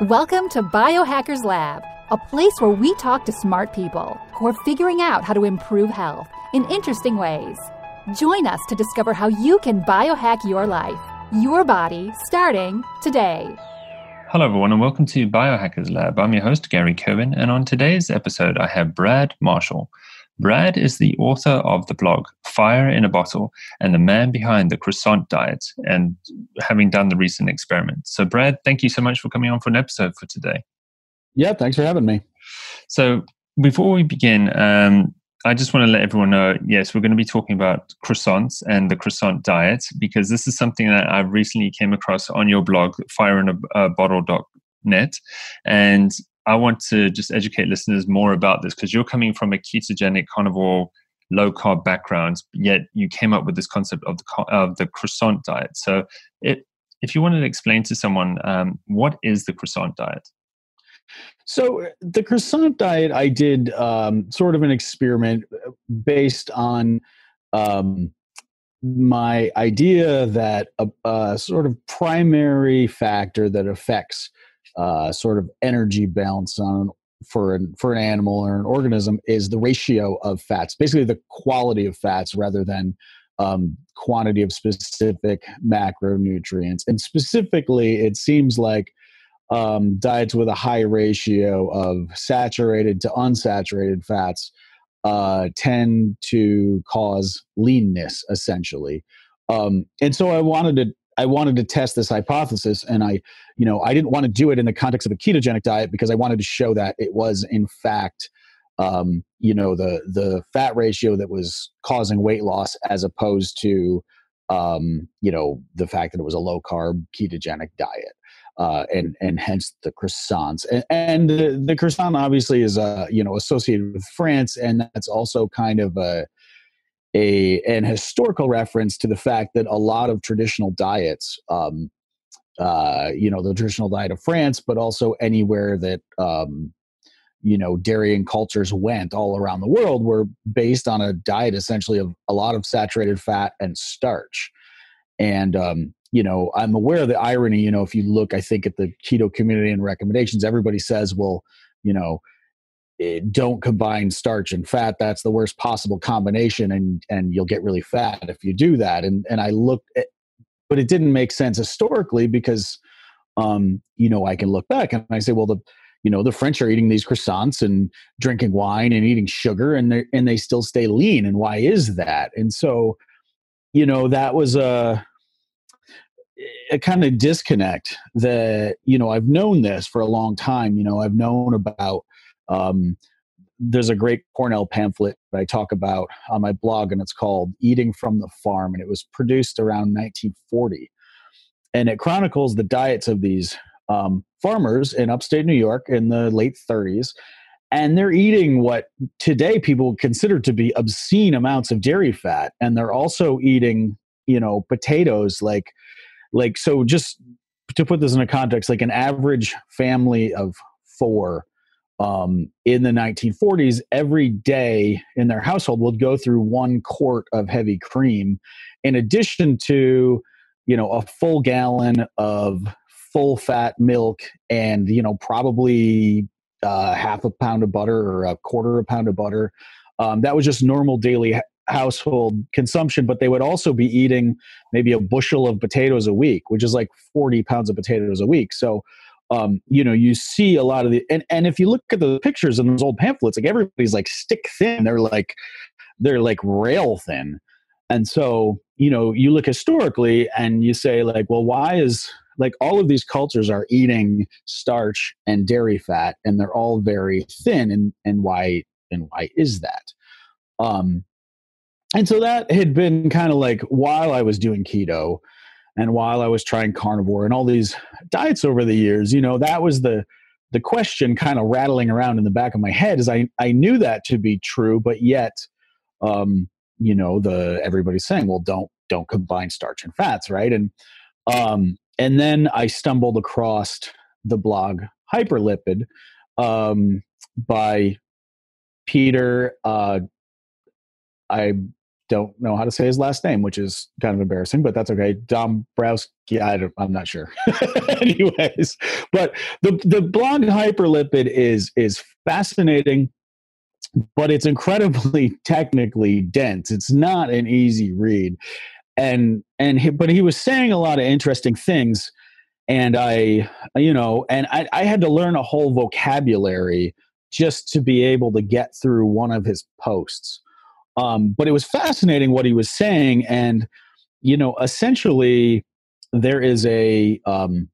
Welcome to Biohackers Lab, a place where we talk to smart people who are figuring out how to improve health in interesting ways. Join us to discover how you can biohack your life, your body, starting today. Hello, everyone, and welcome to Biohackers Lab. I'm your host, Gary Cohen, and on today's episode, I have Brad Marshall. Brad is the author of the blog Fire in a Bottle and the man behind the croissant diet and having done the recent experiment. So, Brad, thank you so much for coming on for an episode for today. Yeah, thanks for having me. So, before we begin, um, I just want to let everyone know yes, we're going to be talking about croissants and the croissant diet because this is something that I recently came across on your blog, fireinaBottle.net. And I want to just educate listeners more about this because you're coming from a ketogenic carnivore low carb background, yet you came up with this concept of the of the croissant diet. So, it, if you wanted to explain to someone um, what is the croissant diet. So the croissant diet, I did um, sort of an experiment uh, based on um, my idea that a, a, sort of primary factor that affects uh, sort of energy balance on for an, for an animal or an organism is the ratio of fats, basically the quality of fats rather than um, quantity of specific macronutrients. And specifically, it seems like um, diets with a high ratio of saturated to unsaturated fats uh, tend to cause leanness, essentially. Um, and so I wanted to I wanted to test this hypothesis and I, you know, I didn't want to do it in the context of a ketogenic diet because I wanted to show that it was in fact, um, you know, the the fat ratio that was causing weight loss as opposed to, um, you know, the fact that it was a low carb ketogenic diet. Uh, and and hence the croissants and, and the, the croissant obviously is uh, you know associated with France and that's also kind of a a an historical reference to the fact that a lot of traditional diets, um, uh, you know, the traditional diet of France, but also anywhere that um, you know dairy and cultures went all around the world, were based on a diet essentially of a lot of saturated fat and starch. And um, you know, I'm aware of the irony. You know, if you look, I think at the keto community and recommendations, everybody says, well, you know don't combine starch and fat. That's the worst possible combination and and you'll get really fat if you do that. And and i looked at but it didn't make sense historically because um you know i can look back and i say well the you know the french are eating these croissants and drinking wine and eating sugar and they and they still stay lean and why is that? And so you know that was a a kind of disconnect that you know i've known this for a long time you know i've known about um, there's a great Cornell pamphlet that I talk about on my blog, and it's called Eating from the Farm, and it was produced around 1940. And it chronicles the diets of these um, farmers in upstate New York in the late 30s. And they're eating what today people consider to be obscene amounts of dairy fat. And they're also eating, you know, potatoes like, like, so just to put this in a context, like an average family of four um, in the 1940s, every day in their household would go through one quart of heavy cream, in addition to, you know, a full gallon of full fat milk and, you know, probably uh, half a pound of butter or a quarter of a pound of butter. Um, that was just normal daily household consumption, but they would also be eating maybe a bushel of potatoes a week, which is like 40 pounds of potatoes a week. So, um, you know, you see a lot of the and, and if you look at the pictures in those old pamphlets, like everybody's like stick thin. They're like they're like rail thin. And so, you know, you look historically and you say, like, well, why is like all of these cultures are eating starch and dairy fat and they're all very thin and and why and why is that? Um and so that had been kind of like while I was doing keto, and while I was trying carnivore and all these diets over the years, you know, that was the the question kind of rattling around in the back of my head is I I knew that to be true, but yet um, you know, the everybody's saying, well, don't don't combine starch and fats, right? And um and then I stumbled across the blog Hyperlipid um by Peter uh I don't know how to say his last name, which is kind of embarrassing, but that's okay. Dombrowski, I am not sure. Anyways, but the the blonde hyperlipid is is fascinating, but it's incredibly technically dense. It's not an easy read, and and he, but he was saying a lot of interesting things, and I you know, and I, I had to learn a whole vocabulary just to be able to get through one of his posts um, but it was fascinating what he was saying, and you know, essentially, there is a um,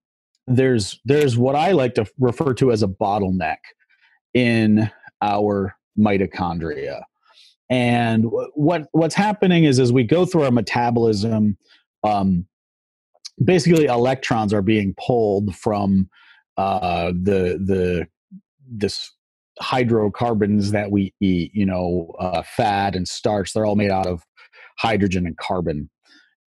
there's there's what I like to refer to as a bottleneck in our mitochondria. And what what's happening is as we go through our metabolism, um, basically electrons are being pulled from uh, the the this hydrocarbons that we eat, you know, uh, fat and starch, they're all made out of hydrogen and carbon.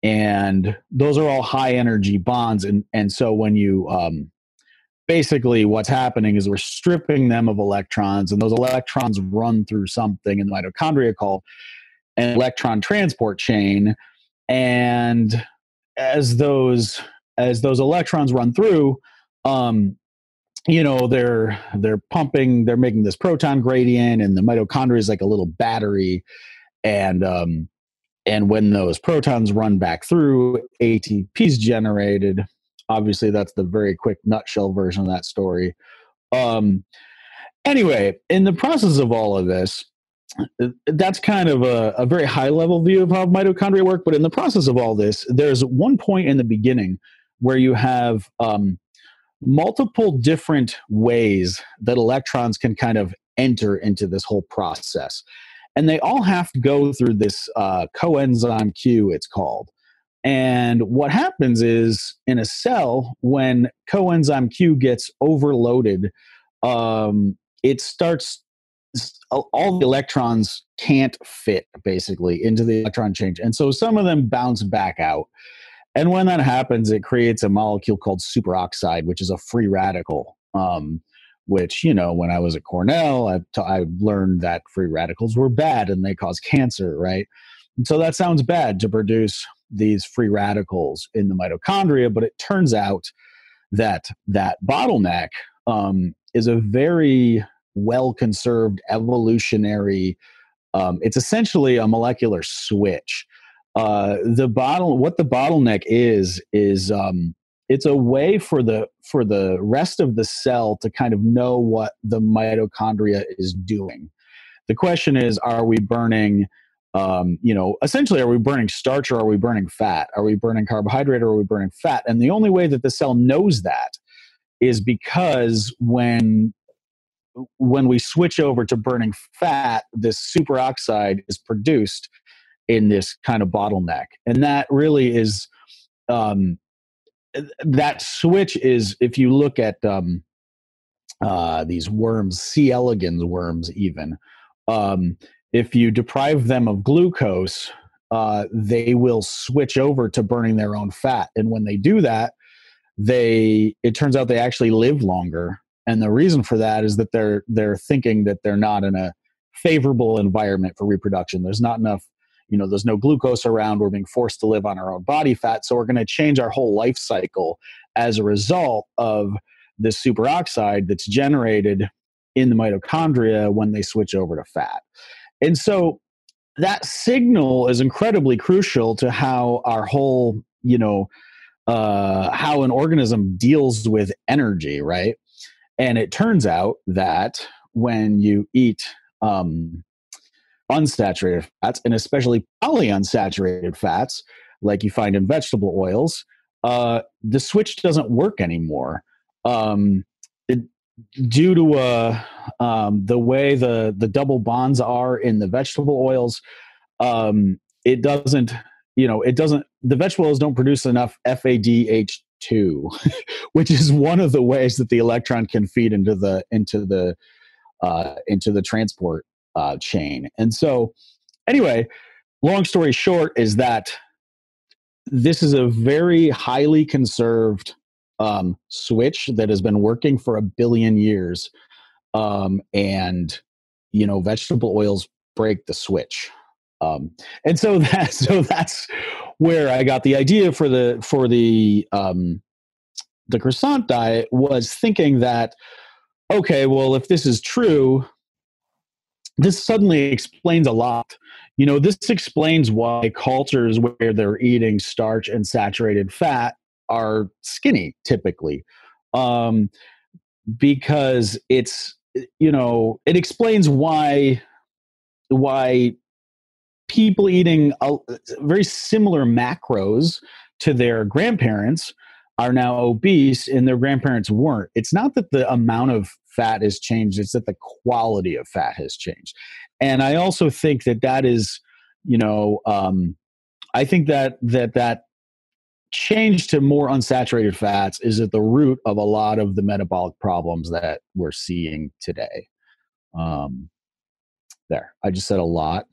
And those are all high energy bonds. And, and so when you, um, basically what's happening is we're stripping them of electrons and those electrons run through something in the mitochondria called an electron transport chain. And as those, as those electrons run through, um, you know they're they're pumping they're making this proton gradient and the mitochondria is like a little battery. And um and when those protons run back through atp is generated. Obviously that's the very quick nutshell version of that story. Um anyway in the process of all of this that's kind of a, a very high level view of how mitochondria work. But in the process of all this there's one point in the beginning where you have um, multiple different ways that electrons can kind of enter into this whole process. And they all have to go through this uh, coenzyme Q, it's called. And what happens is in a cell, when coenzyme Q gets overloaded, um, it starts, all the electrons can't fit basically into the electron chain. And so some of them bounce back out. And when that happens, it creates a molecule called superoxide, which is a free radical. Um, which you know, when I was at Cornell, I, t- I learned that free radicals were bad and they cause cancer, right? And so that sounds bad to produce these free radicals in the mitochondria, but it turns out that that bottleneck um, is a very well conserved evolutionary. Um, it's essentially a molecular switch uh, the bottle what the bottleneck is is um, it's a way for the for the rest of the cell to kind of know what the mitochondria is doing. The question is are we burning um, you know essentially are we burning starch or are we burning fat? Are we burning carbohydrate or are we burning fat? And the only way that the cell knows that is because when when we switch over to burning fat this superoxide is produced in this kind of bottleneck. And that really is um, that switch is if you look at um, uh, these worms C. elegans worms even um, if you deprive them of glucose uh, they will switch over to burning their own fat. And when they do that they it turns out they actually live longer. And the reason for that is that they're they're thinking that they're not in a favorable environment for reproduction. There's not enough you know there's no glucose around we're being forced to live on our own body fat. So we're going to change our whole life cycle as a result of this superoxide that's generated in the mitochondria when they switch over to fat. And so that signal is incredibly crucial to how our whole you know uh, how an organism deals with energy right? And it turns out that when you eat um, unsaturated fats, and especially polyunsaturated fats, like you find in vegetable oils, uh, the switch doesn't work anymore. Um, it, due to uh, um, the way the, the double bonds are in the vegetable oils, um, it doesn't, you know, it doesn't, the vegetable oils don't produce enough FADH2, which is one of the ways that the electron can feed into the, into the, uh, into the transport uh, chain. And so, anyway, long story short is that this is a very highly conserved um, switch that has been working for a billion years. Um, and, you know, vegetable oils break the switch. Um, and so that so that's where I got the idea for the for the um, the croissant diet was thinking that okay, well, if this is true, this suddenly explains a lot. You know, this explains why cultures where they're eating starch and saturated fat are skinny typically. Um, because it's you know it explains why why people eating a, very similar macros to their grandparents are now obese and their grandparents weren't. It's not that the amount of fat has changed, it's that the quality of fat has changed. And I also think that that is, you know, um, I think that that that change to more unsaturated fats is at the root of a lot of the metabolic problems that we're seeing today. Um, there, I just said a lot.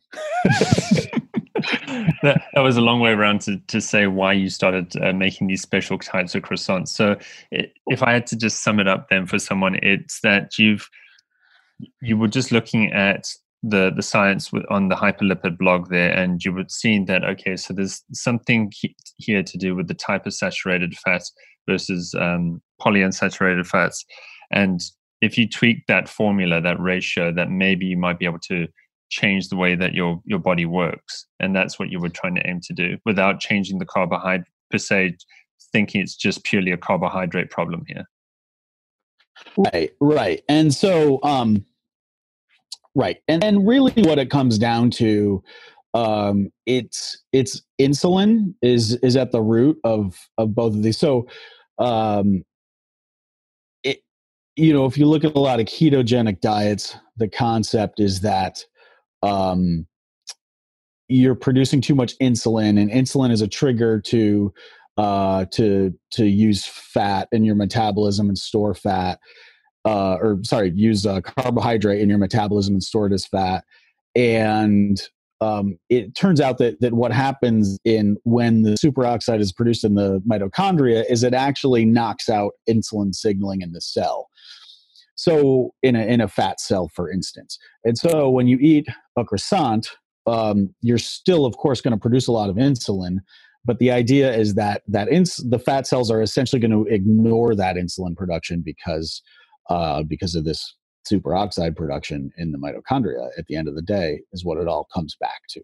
that, that, was a long way around to, to say why you started uh, making these special types of croissants. So, it, if I had to just sum it up, then for someone, it's that you've you were just looking at the the science on the hyperlipid blog there, and you would see that okay, so there's something here to do with the type of saturated fat versus um, polyunsaturated fats, and if you tweak that formula, that ratio, that maybe you might be able to change the way that your your body works and that's what you were trying to aim to do without changing the carbohydrate per se thinking it's just purely a carbohydrate problem here. Right right. And so um right. And and really what it comes down to um it's it's insulin is is at the root of of both of these. So um it you know if you look at a lot of ketogenic diets the concept is that um, you're producing too much insulin, and insulin is a trigger to uh, to to use fat in your metabolism and store fat, uh, or sorry, use uh, carbohydrate in your metabolism and store it as fat. And um, it turns out that that what happens in when the superoxide is produced in the mitochondria is it actually knocks out insulin signaling in the cell. So in a in a fat cell, for instance, and so when you eat a croissant, um, you're still, of course, going to produce a lot of insulin. But the idea is that that ins- the fat cells are essentially going to ignore that insulin production because uh, because of this superoxide production in the mitochondria. At the end of the day, is what it all comes back to.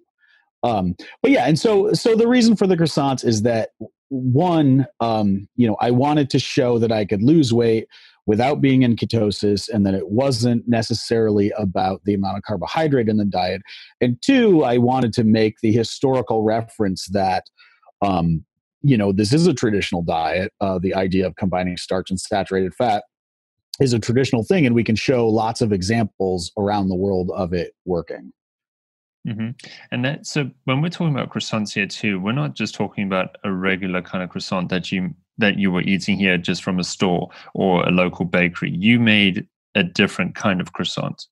Um, but yeah, and so so the reason for the croissants is that one, um, you know, I wanted to show that I could lose weight without being in ketosis and that it wasn't necessarily about the amount of carbohydrate in the diet. And two, I wanted to make the historical reference that, um, you know, this is a traditional diet. Uh, the idea of combining starch and saturated fat is a traditional thing, and we can show lots of examples around the world of it working. Mm-hmm. And that so when we're talking about croissants here too, we're not just talking about a regular kind of croissant that you that you were eating here just from a store or a local bakery. You made a different kind of croissant.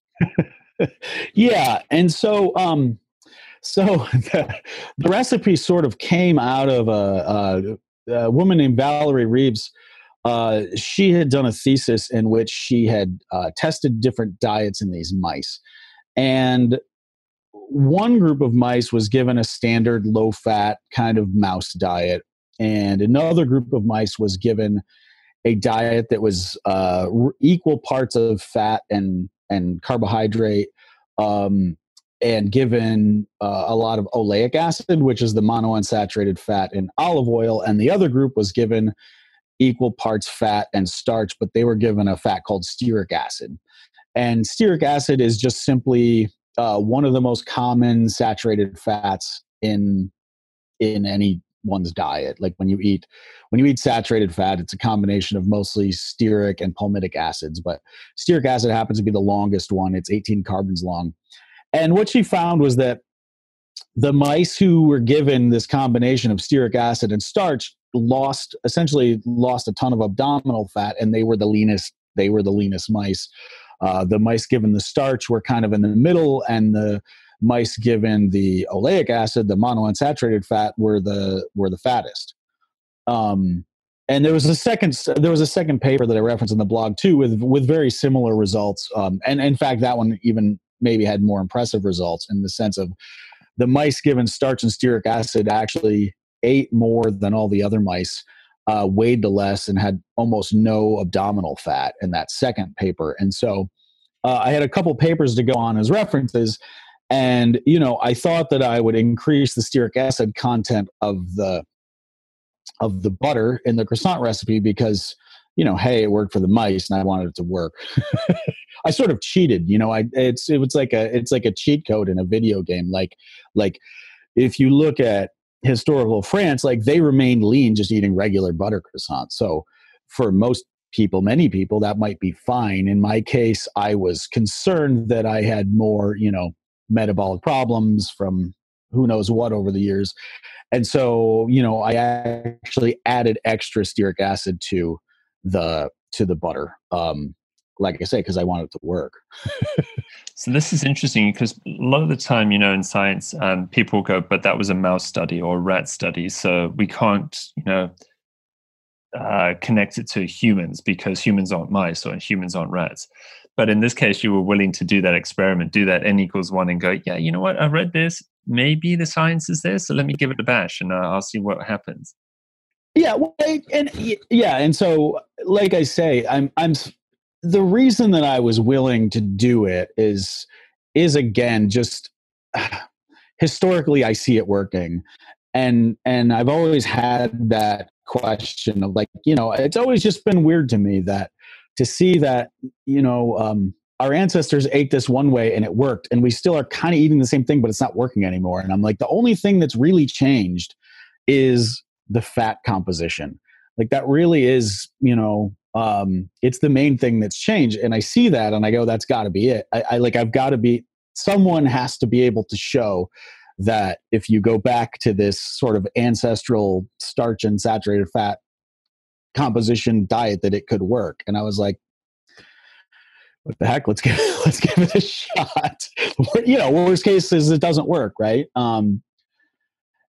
yeah, and so um, so the, recipe sort of came out of a, a, a woman named Valerie Reeves. Uh, she had done a thesis in which she had uh, tested different diets in these mice, and one group of mice was given a standard low fat kind of mouse diet and another group of mice was given a diet that was uh, equal parts of fat and and carbohydrate um, and given uh, a lot of oleic acid which is the monounsaturated fat in olive oil and the other group was given equal parts fat and starch but they were given a fat called stearic acid. And stearic acid is just simply uh, one of the most common saturated fats in in any one's diet. Like when you eat when you eat saturated fat, it's a combination of mostly stearic and palmitic acids, but stearic acid happens to be the longest one. It's 18 carbons long. And what she found was that the mice who were given this combination of stearic acid and starch lost essentially lost a ton of abdominal fat and they were the leanest they were the leanest mice uh, the mice given the starch were kind of in the middle and the mice given the oleic acid, the monounsaturated fat, were the were the fattest. Um, and there was a second there was a second paper that I referenced in the blog too with with very similar results. Um, and in fact, that one even maybe had more impressive results in the sense of the mice given starch and stearic acid actually ate more than all the other mice, uh, weighed the less, and had almost no abdominal fat in that second paper. And so uh, I had a couple papers to go on as references. And, you know, I thought that I would increase the stearic acid content of the of the butter in the croissant recipe because you know, hey, it worked for the mice, and I wanted it to work. I sort of cheated, you know. I it's it was like a it's like a cheat code in a video game. Like like if you look at historical France, like they remained lean just eating regular butter croissants. So for most people, many people, that might be fine. In my case, I was concerned that I had more, you know, metabolic problems from who knows what over the years. And so, you know, I actually added extra stearic acid to the to the butter. Um, like I say, because I want it to work. so this is interesting because a lot of the time, you know, in science, um, people go, "But that was a mouse study or a rat study, so we can't, you know." Uh, connect it to humans because humans aren't mice or humans aren't rats. But in this case, you were willing to do that experiment, do that n equals one, and go, yeah, you know what? I read this. Maybe the science is there, so let me give it a bash, and uh, I'll see what happens. Yeah, well, and yeah, and so like I say, I'm I'm the reason that I was willing to do it is is again just historically I see it working. And and I've always had that question of like, you know, it's always just been weird to me that to see that, you know, um, our ancestors ate this one way and it worked and we still are kind of eating the same thing but it's not working anymore. And i'm like the only thing that's really changed is the fat composition. Like that really is you know um it's the main thing that's changed and i see that and i go that's got to be it. I, I like i've got to be someone has to be able to show that if you go back to this sort of ancestral starch and saturated fat composition diet that it could work and i was like what the heck let's give let's give it a shot you know worst case is it doesn't work right um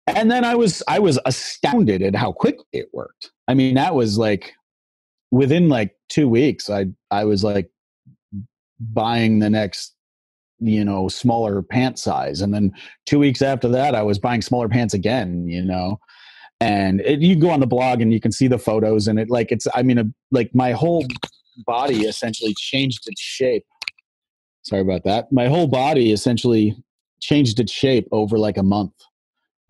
and then I was I was astounded at how quickly it worked. I mean, that was like within like two weeks. I I was like buying the next you know smaller pant size, and then two weeks after that, I was buying smaller pants again. You know, and it, you go on the blog and you can see the photos, and it like it's I mean, a, like my whole body essentially changed its shape. Sorry about that. My whole body essentially changed its shape over like a month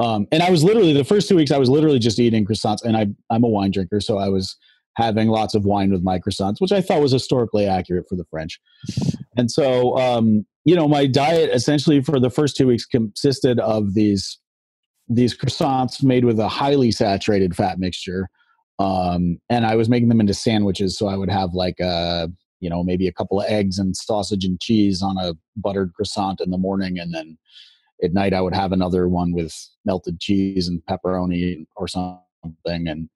um, and I was literally the first two weeks I was literally just eating croissants, and I I'm a wine drinker, so I was having lots of wine with my croissants, which I thought was historically accurate for the French. And so, um, you know, my diet essentially for the first two weeks consisted of these these croissants made with a highly saturated fat mixture, um, and I was making them into sandwiches. So I would have like a you know maybe a couple of eggs and sausage and cheese on a buttered croissant in the morning, and then at night I would have another one with melted cheese and pepperoni or something, and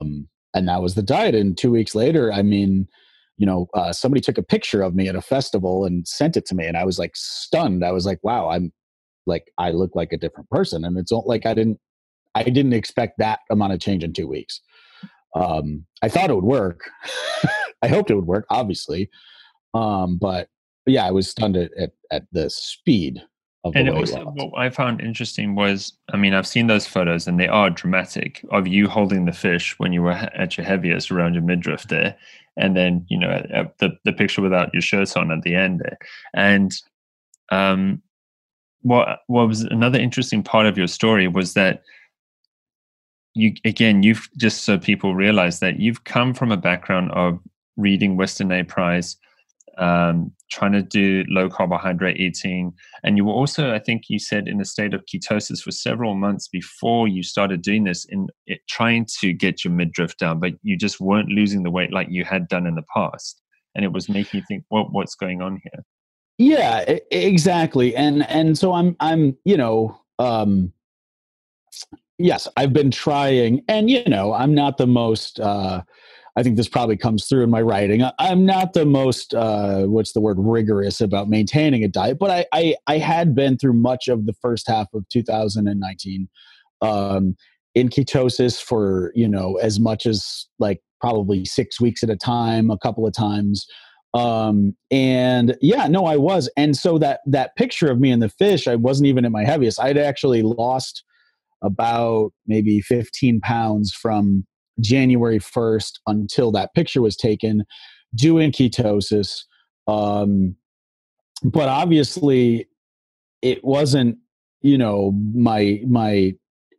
um, and that was the diet. And two weeks later, I mean, you know, uh, somebody took a picture of me at a festival and sent it to me, and I was like stunned. I was like, wow, I'm like I look like a different person, and it's like I didn't I didn't expect that amount of change in two weeks. Um, I thought it would work. I hoped it would work, obviously, um, but yeah, I was stunned at, at, at the speed of the and also, what I found interesting was, I mean, I've seen those photos and they are dramatic of you holding the fish when you were at your heaviest around your midriff there, and then you know the the picture without your shirts on at the end there. And um, what what was another interesting part of your story was that you again you've just so people realize that you've come from a background of reading Weston A. Price, um, trying to do low carbohydrate eating. And you were also, I think you said, in a state of ketosis for several months before you started doing this, in it, trying to get your midriff down, but you just weren't losing the weight like you had done in the past. And it was making you think, what, what's going on here? Yeah, exactly. And and so I'm I'm you know um, yes, I've been trying, and you know I'm not the most. Uh, I think this probably comes through in my writing. I'm not the most, uh, what's the word, rigorous about maintaining a diet, but I, I, I had been through much of the first half of 2019 um, in ketosis for, you know, as much as like probably six weeks at a time, a couple of times. Um, and yeah, no, I was. And so that that picture of me and the fish, I wasn't even at my heaviest. I'd actually lost about maybe 15 pounds from January 1st until that picture was taken, doing ketosis. Um, but obviously, it wasn't. You know, my my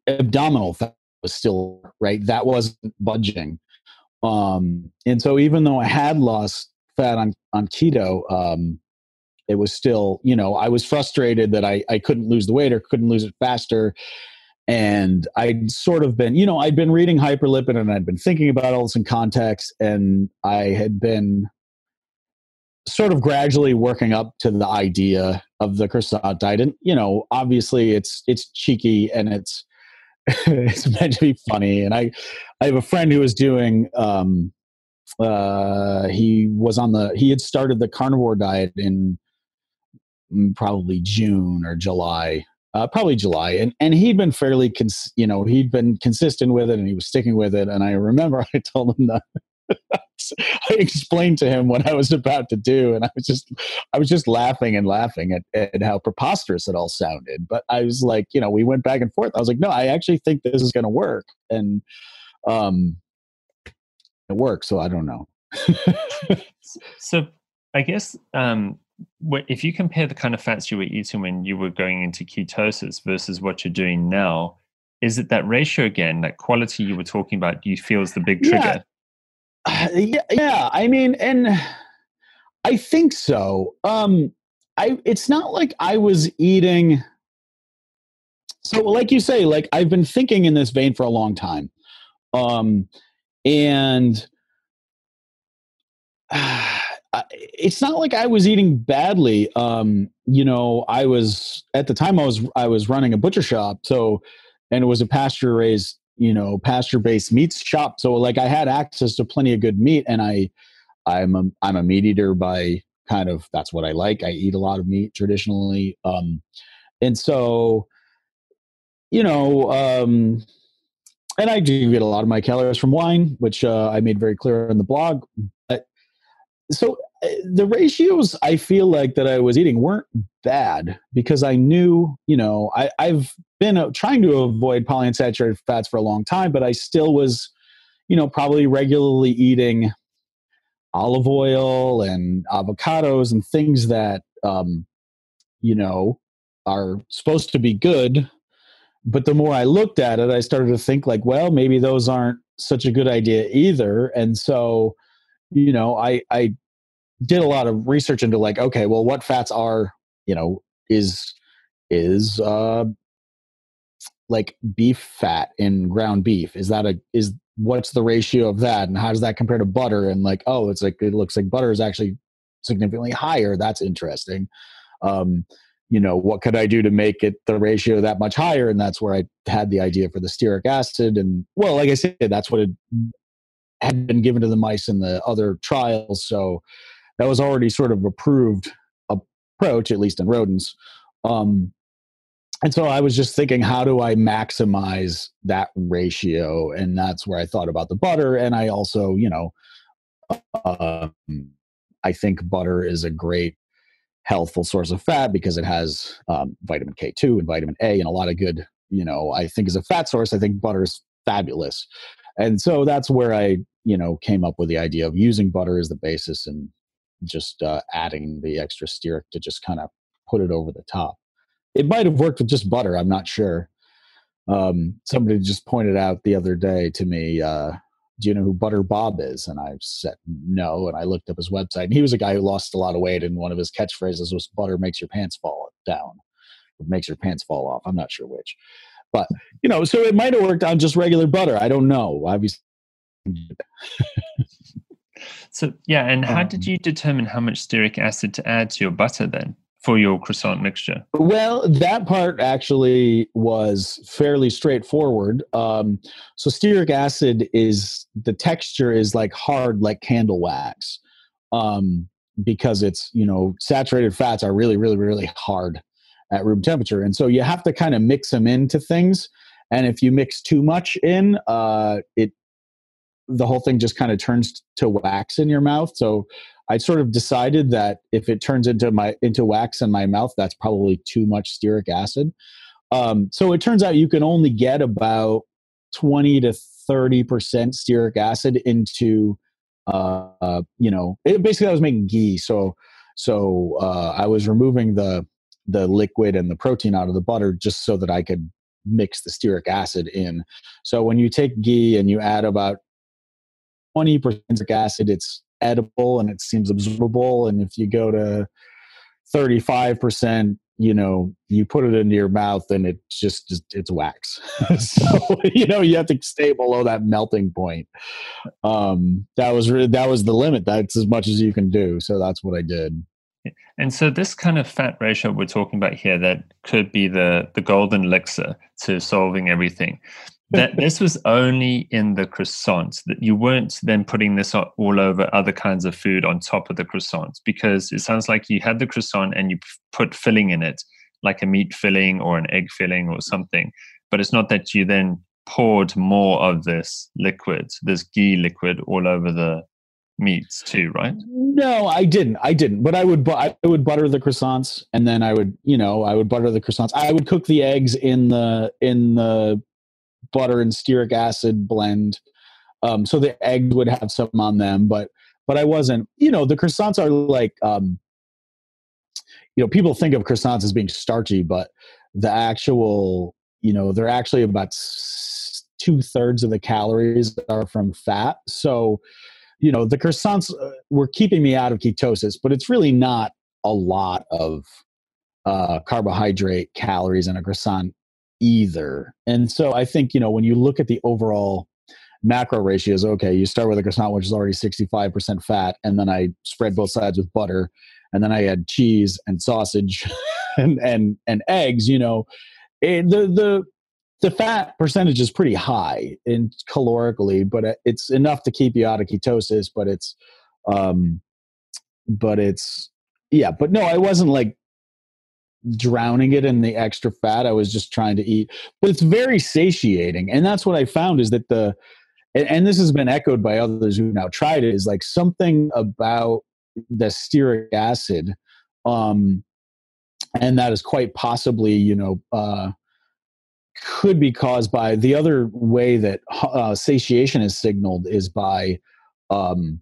abdominal fat was still right. That wasn't budging. Um, and so even though I had lost fat on on keto, um, it was still you know I was frustrated that I I couldn't lose the weight or couldn't lose it faster. And I'd sort of been, you know, I'd been reading hyperlipid and I'd been thinking about all this in context, and I had been sort of gradually working up to the idea of the croissant diet. And you know, obviously, it's it's cheeky and it's it's meant to be funny. And I I have a friend who was doing um, uh, he was on the he had started the carnivore diet in mm, probably June or July, uh, probably July, and and he'd been fairly cons- you know he'd been consistent with it and he was sticking with it. And I remember I told him that. I explained to him what I was about to do, and I was just, I was just laughing and laughing at, at how preposterous it all sounded. But I was like, you know, we went back and forth. I was like, no, I actually think this is going to work, and um, it works. So I don't know. so I guess um, if you compare the kind of fats you were eating when you were going into ketosis versus what you're doing now, is it that ratio again, that quality you were talking about? You feel is the big trigger? Yeah, yeah, yeah. I mean, and I think so. Um, I it's not like I was eating. So, like you say, like I've been thinking in this vein for a long time, um, and it's not like I was eating badly. Um, you know, I was at the time I was I was running a butcher shop, so and it was a pasture raised, you know, pasture based meats shop. So like I had access to plenty of good meat, and I I'm a I'm a meat eater by kind of that's what I like. I eat a lot of meat traditionally, um, and so you know. Um, and I do get a lot of my calories from wine, which uh, I made very clear in the blog so uh, the ratios I feel like that I was eating weren't bad because I knew, you know, I, I've been uh, trying to avoid polyunsaturated fats for a long time, but I still was, you know, probably regularly eating olive oil and avocados and things that, um, you know, are supposed to be good. But the more I looked at it, I started to think like, well, maybe those aren't such a good idea either. And so, you know, I I did a lot of research into like, okay, well, what fats are you know is is uh like beef fat in ground beef? Is that a is what's the ratio of that? And how does that compare to butter? And like oh it's like it looks like butter is actually significantly higher. That's interesting. Um you know what could i do to make it the ratio that much higher and that's where i had the idea for the stearic acid and well like i said that's what had been given to the mice in the other trials. So that was already sort of approved approach, at least in rodents. Um, and so I was just thinking, how do I maximize that ratio? And that's where I thought about the butter. And I also, you know, uh, I think butter is a great healthful source of fat because it has um, vitamin K2 and vitamin A and a lot of good, you know, I think as a fat source, I think butter is fabulous. And so that's where I you know came up with the idea of using butter as the basis and just uh, adding the extra stearic to just kind of put it over the top. It might have worked with just butter. I'm not sure. Um, somebody just pointed out the other day to me, uh, "Do you know who Butter Bob is?" And I said no, and I looked up his website. And he was a guy who lost a lot of weight, and one of his catchphrases was "Butter makes your pants fall down." It makes your pants fall off. I'm not sure which, but you know, so it might have worked on just regular butter. I don't know. Obviously, so yeah, and how um, did you determine how much stearic acid to add to your butter then for your croissant mixture? Well, that part actually was fairly straightforward. Um, so stearic acid is the texture is like hard, like candle wax, um, because it's you know saturated fats are really, really, really hard at room temperature, and so you have to kind of mix them into things. And if you mix too much in, uh, it the whole thing just kind of turns to wax in your mouth. So I sort of decided that if it turns into my into wax in my mouth, that's probably too much stearic acid. Um, so it turns out you can only get about twenty to thirty percent stearic acid into, uh, uh, you know, it, basically I was making ghee. So so uh, I was removing the the liquid and the protein out of the butter just so that I could mix the stearic acid in. So when you take ghee and you add about 20% acid, it's edible and it seems absorbable. And if you go to 35%, you know, you put it into your mouth and it just, just it's wax. so, you know, you have to stay below that melting point. Um, that was really, that was the limit. That's as much as you can do. So that's what I did. And so this kind of fat ratio we're talking about here that could be the the golden elixir to solving everything. That this was only in the croissants that you weren't then putting this all over other kinds of food on top of the croissants because it sounds like you had the croissant and you put filling in it like a meat filling or an egg filling or something but it's not that you then poured more of this liquid this ghee liquid all over the meats too, right? No, I didn't. I didn't. But I would bu- I would butter the croissants and then I would, you know, I would butter the croissants. I would cook the eggs in the in the butter and stearic acid blend. Um, so the eggs would have some on them, but but I wasn't, you know, the croissants are like um you know, people think of croissants as being starchy, but the actual, you know, they're actually about two thirds of the calories are from fat. So you know the croissants uh, were keeping me out of ketosis but it's really not a lot of uh, carbohydrate calories in a croissant either and so i think you know when you look at the overall macro ratios okay you start with a croissant which is already 65% fat and then i spread both sides with butter and then i add cheese and sausage and and and eggs you know it, the the the fat percentage is pretty high in calorically, but it's enough to keep you out of ketosis. But it's, um, but it's yeah. But no, I wasn't like drowning it in the extra fat. I was just trying to eat. But it's very satiating, and that's what I found is that the and, and this has been echoed by others who now tried it is like something about the stearic acid um and that is quite possibly you know uh could be caused by the other way that uh, satiation is signaled is by um,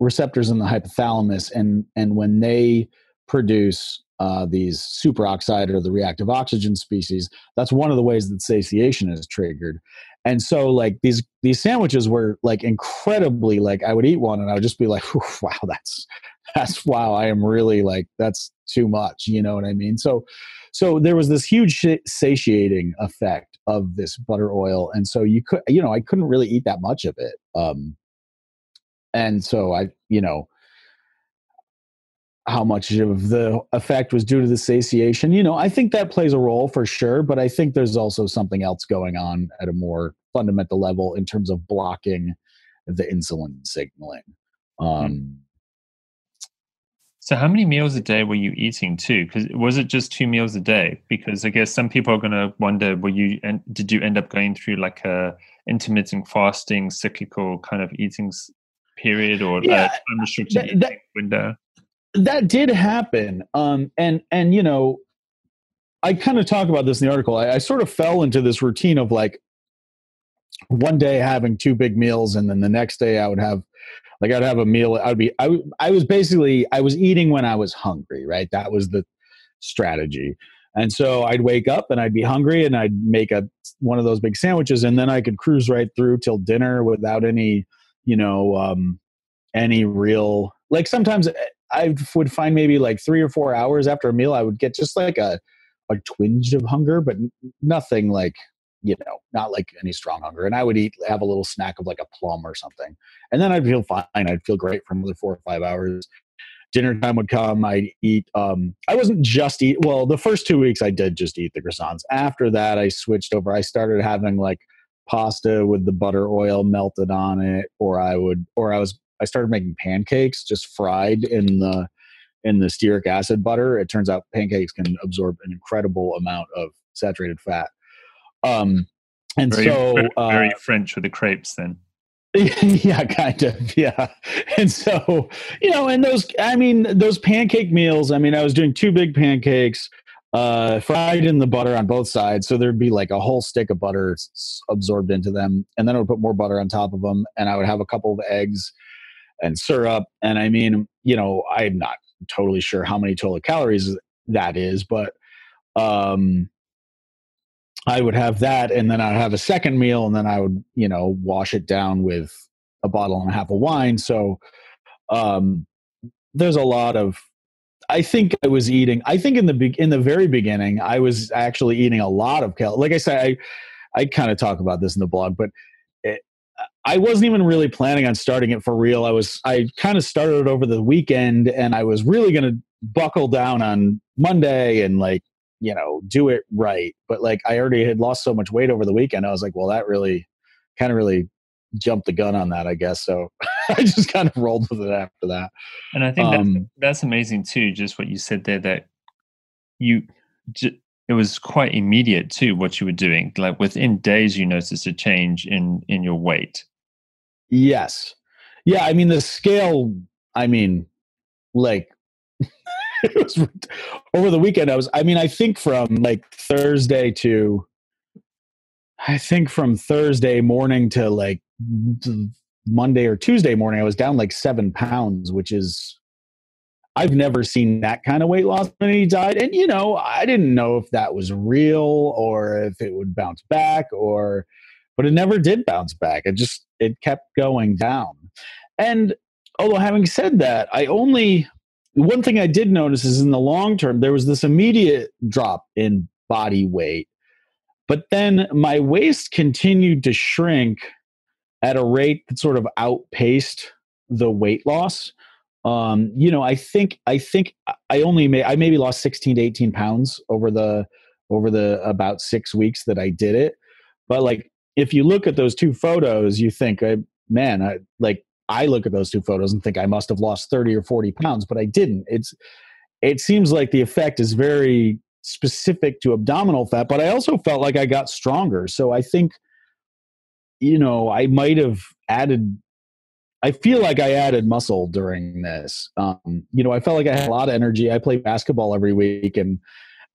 receptors in the hypothalamus, and and when they produce uh, these superoxide or the reactive oxygen species, that's one of the ways that satiation is triggered. And so, like these these sandwiches were like incredibly like I would eat one and I would just be like, wow, that's that's wow, I am really like that's too much. You know what I mean? So so there was this huge satiating effect of this butter oil, and so you could, you know, I couldn't really eat that much of it. Um, and so I, you know, how much of the effect was due to the satiation, you know, I think that plays a role for sure, but I think there's also something else going on at a more fundamental level in terms of blocking the insulin signaling. Hmm. Um, so, how many meals a day were you eating too? Because was it just two meals a day? Because I guess some people are going to wonder: Were you and did you end up going through like a intermittent fasting, cyclical kind of eating period or yeah, unrestricted that, that, window? That did happen, um, and and you know, I kind of talk about this in the article. I, I sort of fell into this routine of like one day having two big meals, and then the next day I would have like I'd have a meal. I'd be I I was basically I was eating when I was hungry. Right, that was the strategy. And so I'd wake up and I'd be hungry and I'd make a one of those big sandwiches and then I could cruise right through till dinner without any, you know, um, any real like sometimes I would find maybe like three or four hours after a meal I would get just like a a twinge of hunger, but nothing like you know, not like any strong hunger. And I would eat, have a little snack of like a plum or something. And then I'd feel fine. I'd feel great for another four or five hours. Dinner time would come. I'd eat, um, I wasn't just eat, well, the first two weeks I did just eat the croissants. After that, I switched over. I started having like pasta with the butter oil melted on it, or I would, or I was, I started making pancakes just fried in the, in the stearic acid butter. It turns out pancakes can absorb an incredible amount of saturated fat. Um, and very, so very, uh, French with the crepes then. yeah, kind of. Yeah. And so, you know, and those, I mean, those pancake meals, I mean, I was doing two big pancakes, uh, fried in the butter on both sides. So there'd be like a whole stick of butter absorbed into them. And then I would put more butter on top of them. And I would have a couple of eggs and syrup. And I mean, you know, I'm not totally sure how many total calories that is, but, um, I would have that, and then I'd have a second meal, and then I would, you know, wash it down with a bottle and a half of wine. So, um, there's a lot of. I think I was eating. I think in the be- in the very beginning, I was actually eating a lot of cal. Like I said, I I kind of talk about this in the blog, but I wasn't even really planning on starting it for real. I was I kind of started it over the weekend, and I was really going to buckle down on Monday and like you know do it right. But like i already had lost so much weight over the weekend i was like well that really kind of really jumped the gun on that i guess. So i just kind of rolled with it after that. And i think um, that's, that's amazing too just what you said there that you it was quite immediate too what you were doing like within days you noticed a change in in your weight yes yeah i mean the scale i mean like it was over the weekend. I was, I mean, I think from like Thursday to, I think from Thursday morning to like Monday or Tuesday morning, I was down like seven pounds, which is, I've never seen that kind of weight loss on any diet. And, you know, I didn't know if that was real or if it would bounce back or, but it never did bounce back. It just, it kept going down. And although having said that, I only, one thing I did notice is in the long term, there was this immediate drop in body weight. But then my waist continued to shrink at a rate that sort of outpaced the weight loss. Um, you know, I think I think I only may I maybe lost 16 to 18 pounds over the over the about six weeks that I did it. But like if you look at those two photos, you think, man, I like I look at those two photos and think I must have lost 30 or 40 pounds, but I didn't. It's it seems like the effect is very specific to abdominal fat, but I also felt like I got stronger. So I think you know, I might have added I feel like I added muscle during this. Um, you know, I felt like I had a lot of energy. I play basketball every week and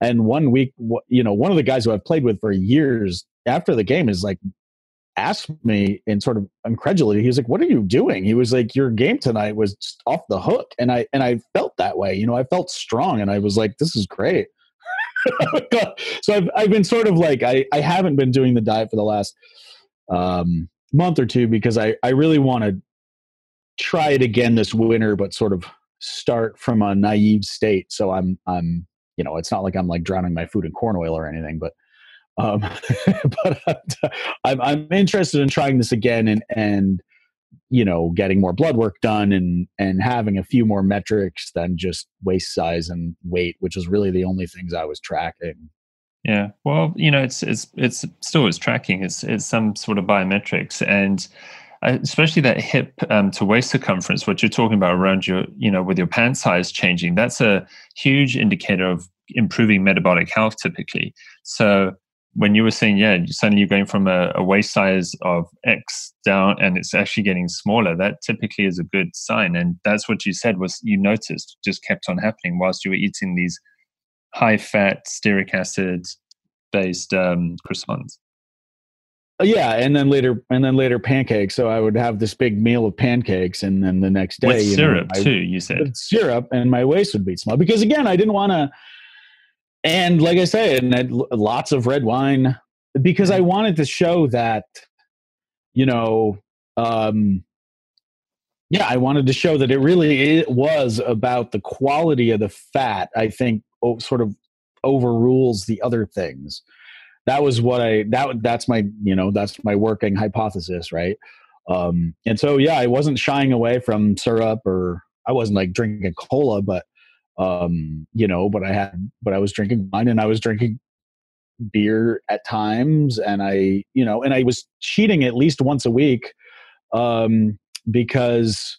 and one week you know, one of the guys who I've played with for years after the game is like asked me in sort of incredulity he was like what are you doing he was like your game tonight was just off the hook and i and i felt that way you know i felt strong and i was like this is great so I've, I've been sort of like I, I haven't been doing the diet for the last um, month or two because I, I really want to try it again this winter but sort of start from a naive state so i'm i'm you know it's not like i'm like drowning my food in corn oil or anything but um, but I'm, I'm interested in trying this again and, and, you know, getting more blood work done and, and having a few more metrics than just waist size and weight, which was really the only things I was tracking. Yeah. Well, you know, it's, it's, it's still is tracking. It's, it's some sort of biometrics and, especially that hip um, to waist circumference, what you're talking about around your, you know, with your pant size changing, that's a huge indicator of improving metabolic health typically. So when you were saying, yeah, suddenly you're going from a, a, waist size of X down and it's actually getting smaller, that typically is a good sign. And that's what you said was you noticed just kept on happening whilst you were eating these high fat, stearic acid based um, croissants. Uh, yeah, and then later, and then later pancakes. So I would have this big meal of pancakes, and then the next day, with syrup know, too. You said syrup, and my waist would be small because again, I didn't want to and like I said, and had lots of red wine because I mm-hmm. wanted to show that, you know, um, yeah, I wanted to show that it really it was about the quality of the fat. I think sort of overrules the other things. That was what I that that's my you know that's my working hypothesis, right? Um, and so yeah, I wasn't shying away from syrup or I wasn't like drinking cola, but um, you know, but I had, but I was drinking wine and I was drinking beer at times, and I, you know, and I was cheating at least once a week, um, because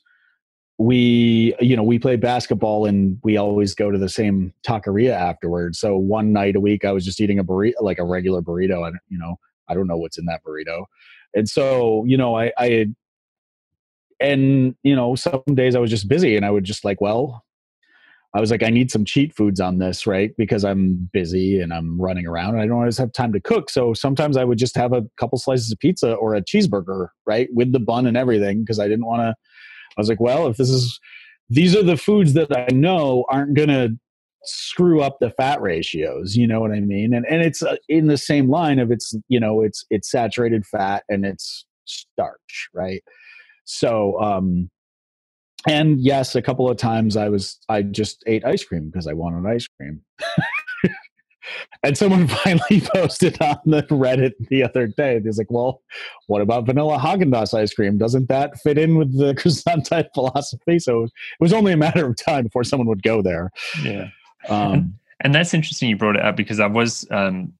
we, you know, we play basketball and we always go to the same taqueria afterwards. So one night a week, I was just eating a burrito, like a regular burrito, and you know, I don't know what's in that burrito, and so you know, I, I and you know some days i was just busy and i would just like well i was like i need some cheat foods on this right? Because i'm busy and i'm running around and i don't always have time to cook. So sometimes i would just have a couple slices of pizza or a cheeseburger right with the bun and everything because i didn't want to i was like well if this is these are the foods that i know aren't going to screw up the fat ratios you know what i mean? And and it's uh, in the same line of it's you know it's it's saturated fat and it's starch right? So um and yes a couple of times i was i just ate ice cream because i wanted ice cream and someone finally posted on the reddit the other day he's like well what about vanilla Haagen-Dazs ice cream doesn't that fit in with the croissant type philosophy so it was only a matter of time before someone would go there yeah um, and that's interesting you brought it up because I was um,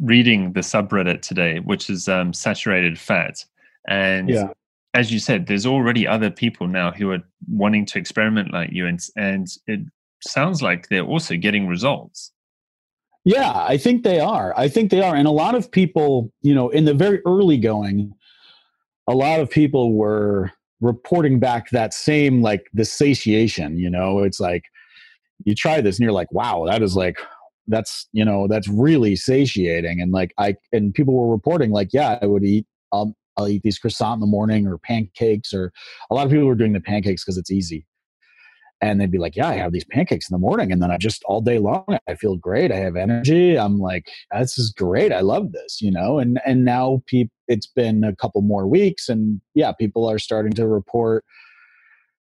reading the subreddit today, which is um, saturated fat. And yeah. as you said, there's already other people now who are wanting to experiment like you. And, and it sounds like they're also getting results. Yeah, I think they are. I think they are. And a lot of people, you know, in the very early going, a lot of people were reporting back that same like the satiation, you know, it's like, you try this and you're like, wow, that is like that's you know that's really satiating and like i and people were reporting like yeah i would eat um, i'll eat these croissant in the morning or pancakes or a lot of people were doing the pancakes because it's easy and they'd be like yeah i have these pancakes in the morning and then i just all day long i feel great i have energy i'm like this is great i love this you know and and now it's been a couple more weeks and yeah people are starting to report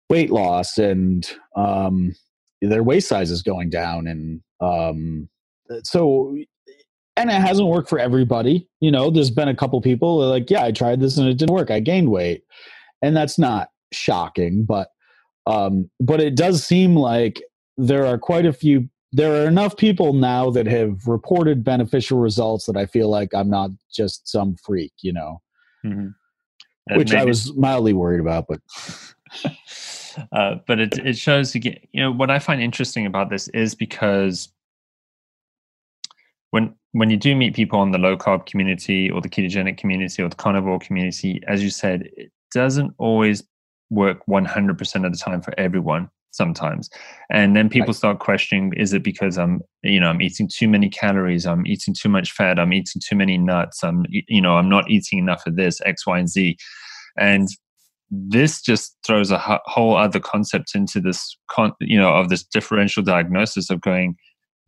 weight loss and um their waist size is going down and um so and it hasn't worked for everybody you know there's been a couple people like yeah i tried this and it didn't work i gained weight and that's not shocking but um but it does seem like there are quite a few there are enough people now that have reported beneficial results that i feel like i'm not just some freak you know mm-hmm. which i was mildly worried about but Uh, but it it shows again. You know what I find interesting about this is because when when you do meet people in the low carb community or the ketogenic community or the carnivore community, as you said, it doesn't always work 100% of the time for everyone sometimes and then people right. start questioning is it because i'm you know i'm eating too many calories i'm eating too much fat i'm eating too many nuts i'm you know i'm not eating enough of this x y and z and this just throws a whole other concept into this con- you know of this differential diagnosis of going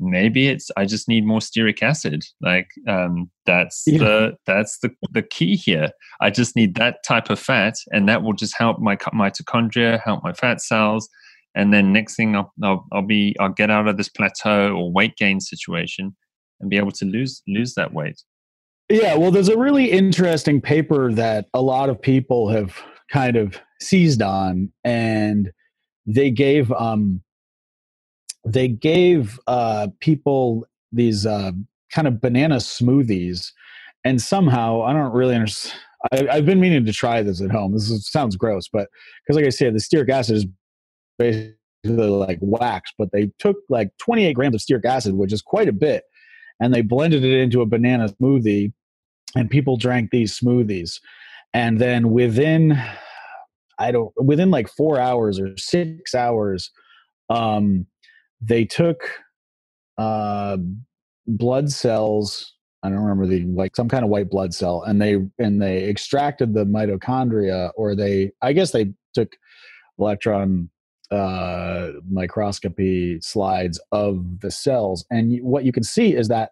maybe it's i just need more stearic acid. Like um, that's yeah. the that's the the key here. I just need that type of fat and that will just help my mitochondria help my fat cells. And then next thing I'll, I'll, I'll be i'll get out of this plateau or weight gain situation and be able to lose lose that weight. Yeah well there's a really interesting paper that a lot of people have kind of seized on and they gave um they gave uh people these uh kind of banana smoothies and somehow i don't really understand I, have been meaning to try this at home. This is, sounds gross but because like i said the stearic acid is basically like wax but they took like 28 grams of stearic acid which is quite a bit and they blended it into a banana smoothie and people drank these smoothies. And then within i don't within like four hours or six hours um they took uh blood cells i don't remember the like some kind of white blood cell and they and they extracted the mitochondria or they i guess they took electron uh microscopy slides of the cells and what you can see is that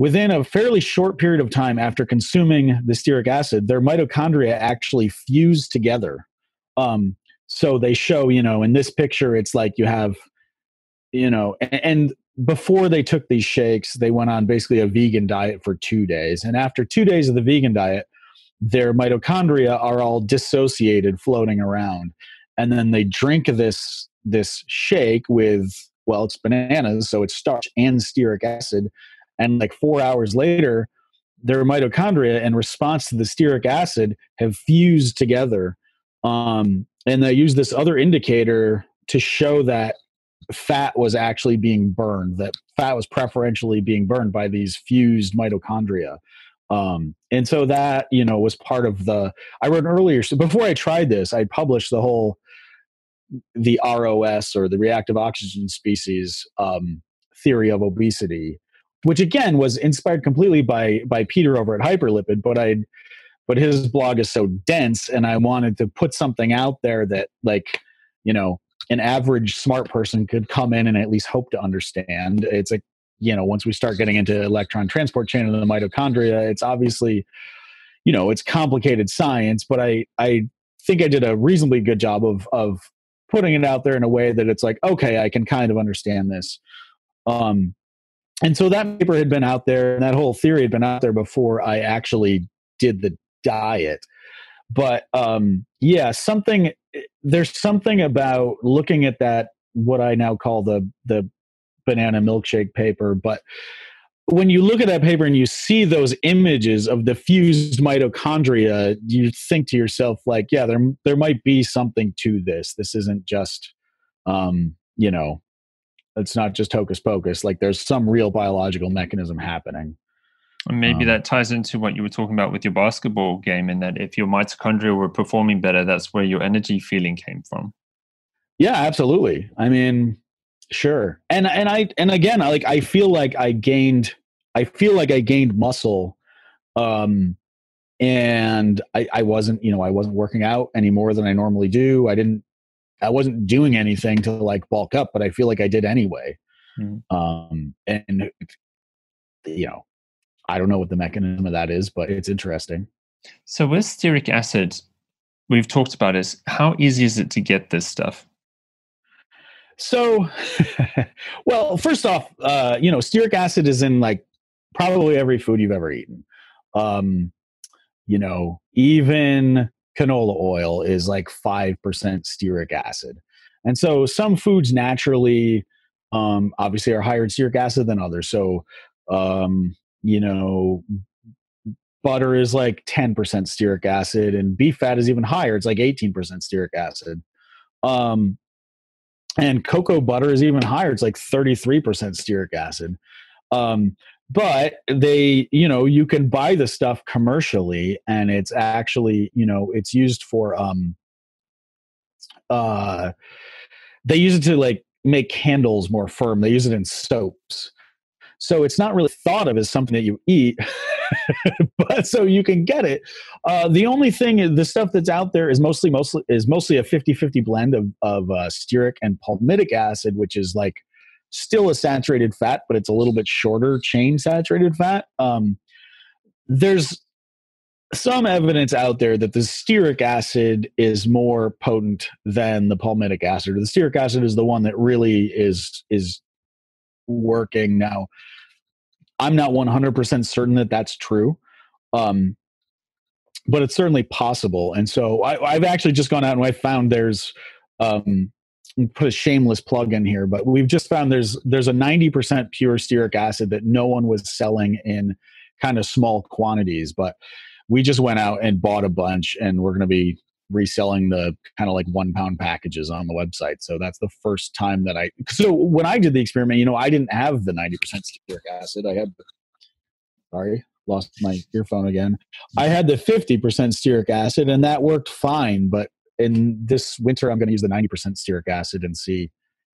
within a fairly short period of time after consuming the stearic acid, their mitochondria actually fuse together. Um, so they show, you know, in this picture, it's like you have, you know, and, before they took these shakes, they went on basically a vegan diet for two days. And after two days of the vegan diet, their mitochondria are all dissociated floating around. And then they drink this this shake with well, it's bananas, so it's starch and stearic acid and like four hours later their mitochondria in response to the stearic acid have fused together um, and they use this other indicator to show that fat was actually being burned that fat was preferentially being burned by these fused mitochondria Um, and so that you know was part of the. I wrote earlier. So before I tried this, I published the whole the ROS or the reactive oxygen species um, theory of obesity, which again was inspired completely by by Peter over at Hyperlipid. But I, but his blog is so dense, and I wanted to put something out there that like you know an average smart person could come in and at least hope to understand. It's a you know once we start getting into electron transport chain of the mitochondria, it's obviously you know it's complicated science, but I I think I did a reasonably good job of of putting it out there in a way that it's like okay i can kind of understand this um and so that paper had been out there and that whole theory had been out there before i actually did the diet but um yeah something there's something about looking at that what i now call the the banana milkshake paper but when you look at that paper and you see those images of the fused mitochondria, you think to yourself, like, yeah, there there might be something to this. This isn't just, um, you know, it's not just hocus pocus. Like, there's some real biological mechanism happening. And maybe um, that ties into what you were talking about with your basketball game, in that if your mitochondria were performing better, that's where your energy feeling came from. Yeah, absolutely. I mean, sure. And and I and again, I like I feel like I gained I feel like I gained muscle. Um, and I, I wasn't, you know, I wasn't working out any more than I normally do. I didn't, I wasn't doing anything to like bulk up, but I feel like I did anyway. Mm. Um, and you know, I don't know what the mechanism of that is, but it's interesting. So with stearic acid, we've talked about is how easy is it to get this stuff? So, well, first off, uh, you know, stearic acid is in like probably every food you've ever eaten. Um, you know, even canola oil is like 5% stearic acid. And so some foods naturally, um, obviously, are higher in stearic acid than others. So, um, you know, butter is like 10% stearic acid, and beef fat is even higher. It's like 18% stearic acid. Um, and cocoa butter is even higher. It's like 33% stearic acid. Um, but they you know you can buy the stuff commercially and it's actually you know it's used for um uh they use it to like make candles more firm they use it in soaps so it's not really thought of as something that you eat but so you can get it uh, the only thing the stuff that's out there is mostly mostly is mostly a 50-50 blend of, of uh, stearic and palmitic acid which is like still a saturated fat, but it's a little bit shorter chain saturated fat. Um, there's some evidence out there that the stearic acid is more potent than the palmitic acid. The stearic acid is the one that really is is working now. I'm not 100% certain that that's true. Um, but it's certainly possible. And so I, have actually just gone out and I found there's um, put a shameless plug in here, but we've just found there's there's a 90% pure stearic acid that no one was selling in kind of small quantities, but we just went out and bought a bunch and we're going to be reselling the kind of like one pound packages on the website. So that's the first time that I so when I did the experiment, you know, I didn't have the 90% stearic acid. I had sorry, lost my earphone again. I had the 50% stearic acid and that worked fine, but in this winter, I'm going to use the 90% stearic acid and see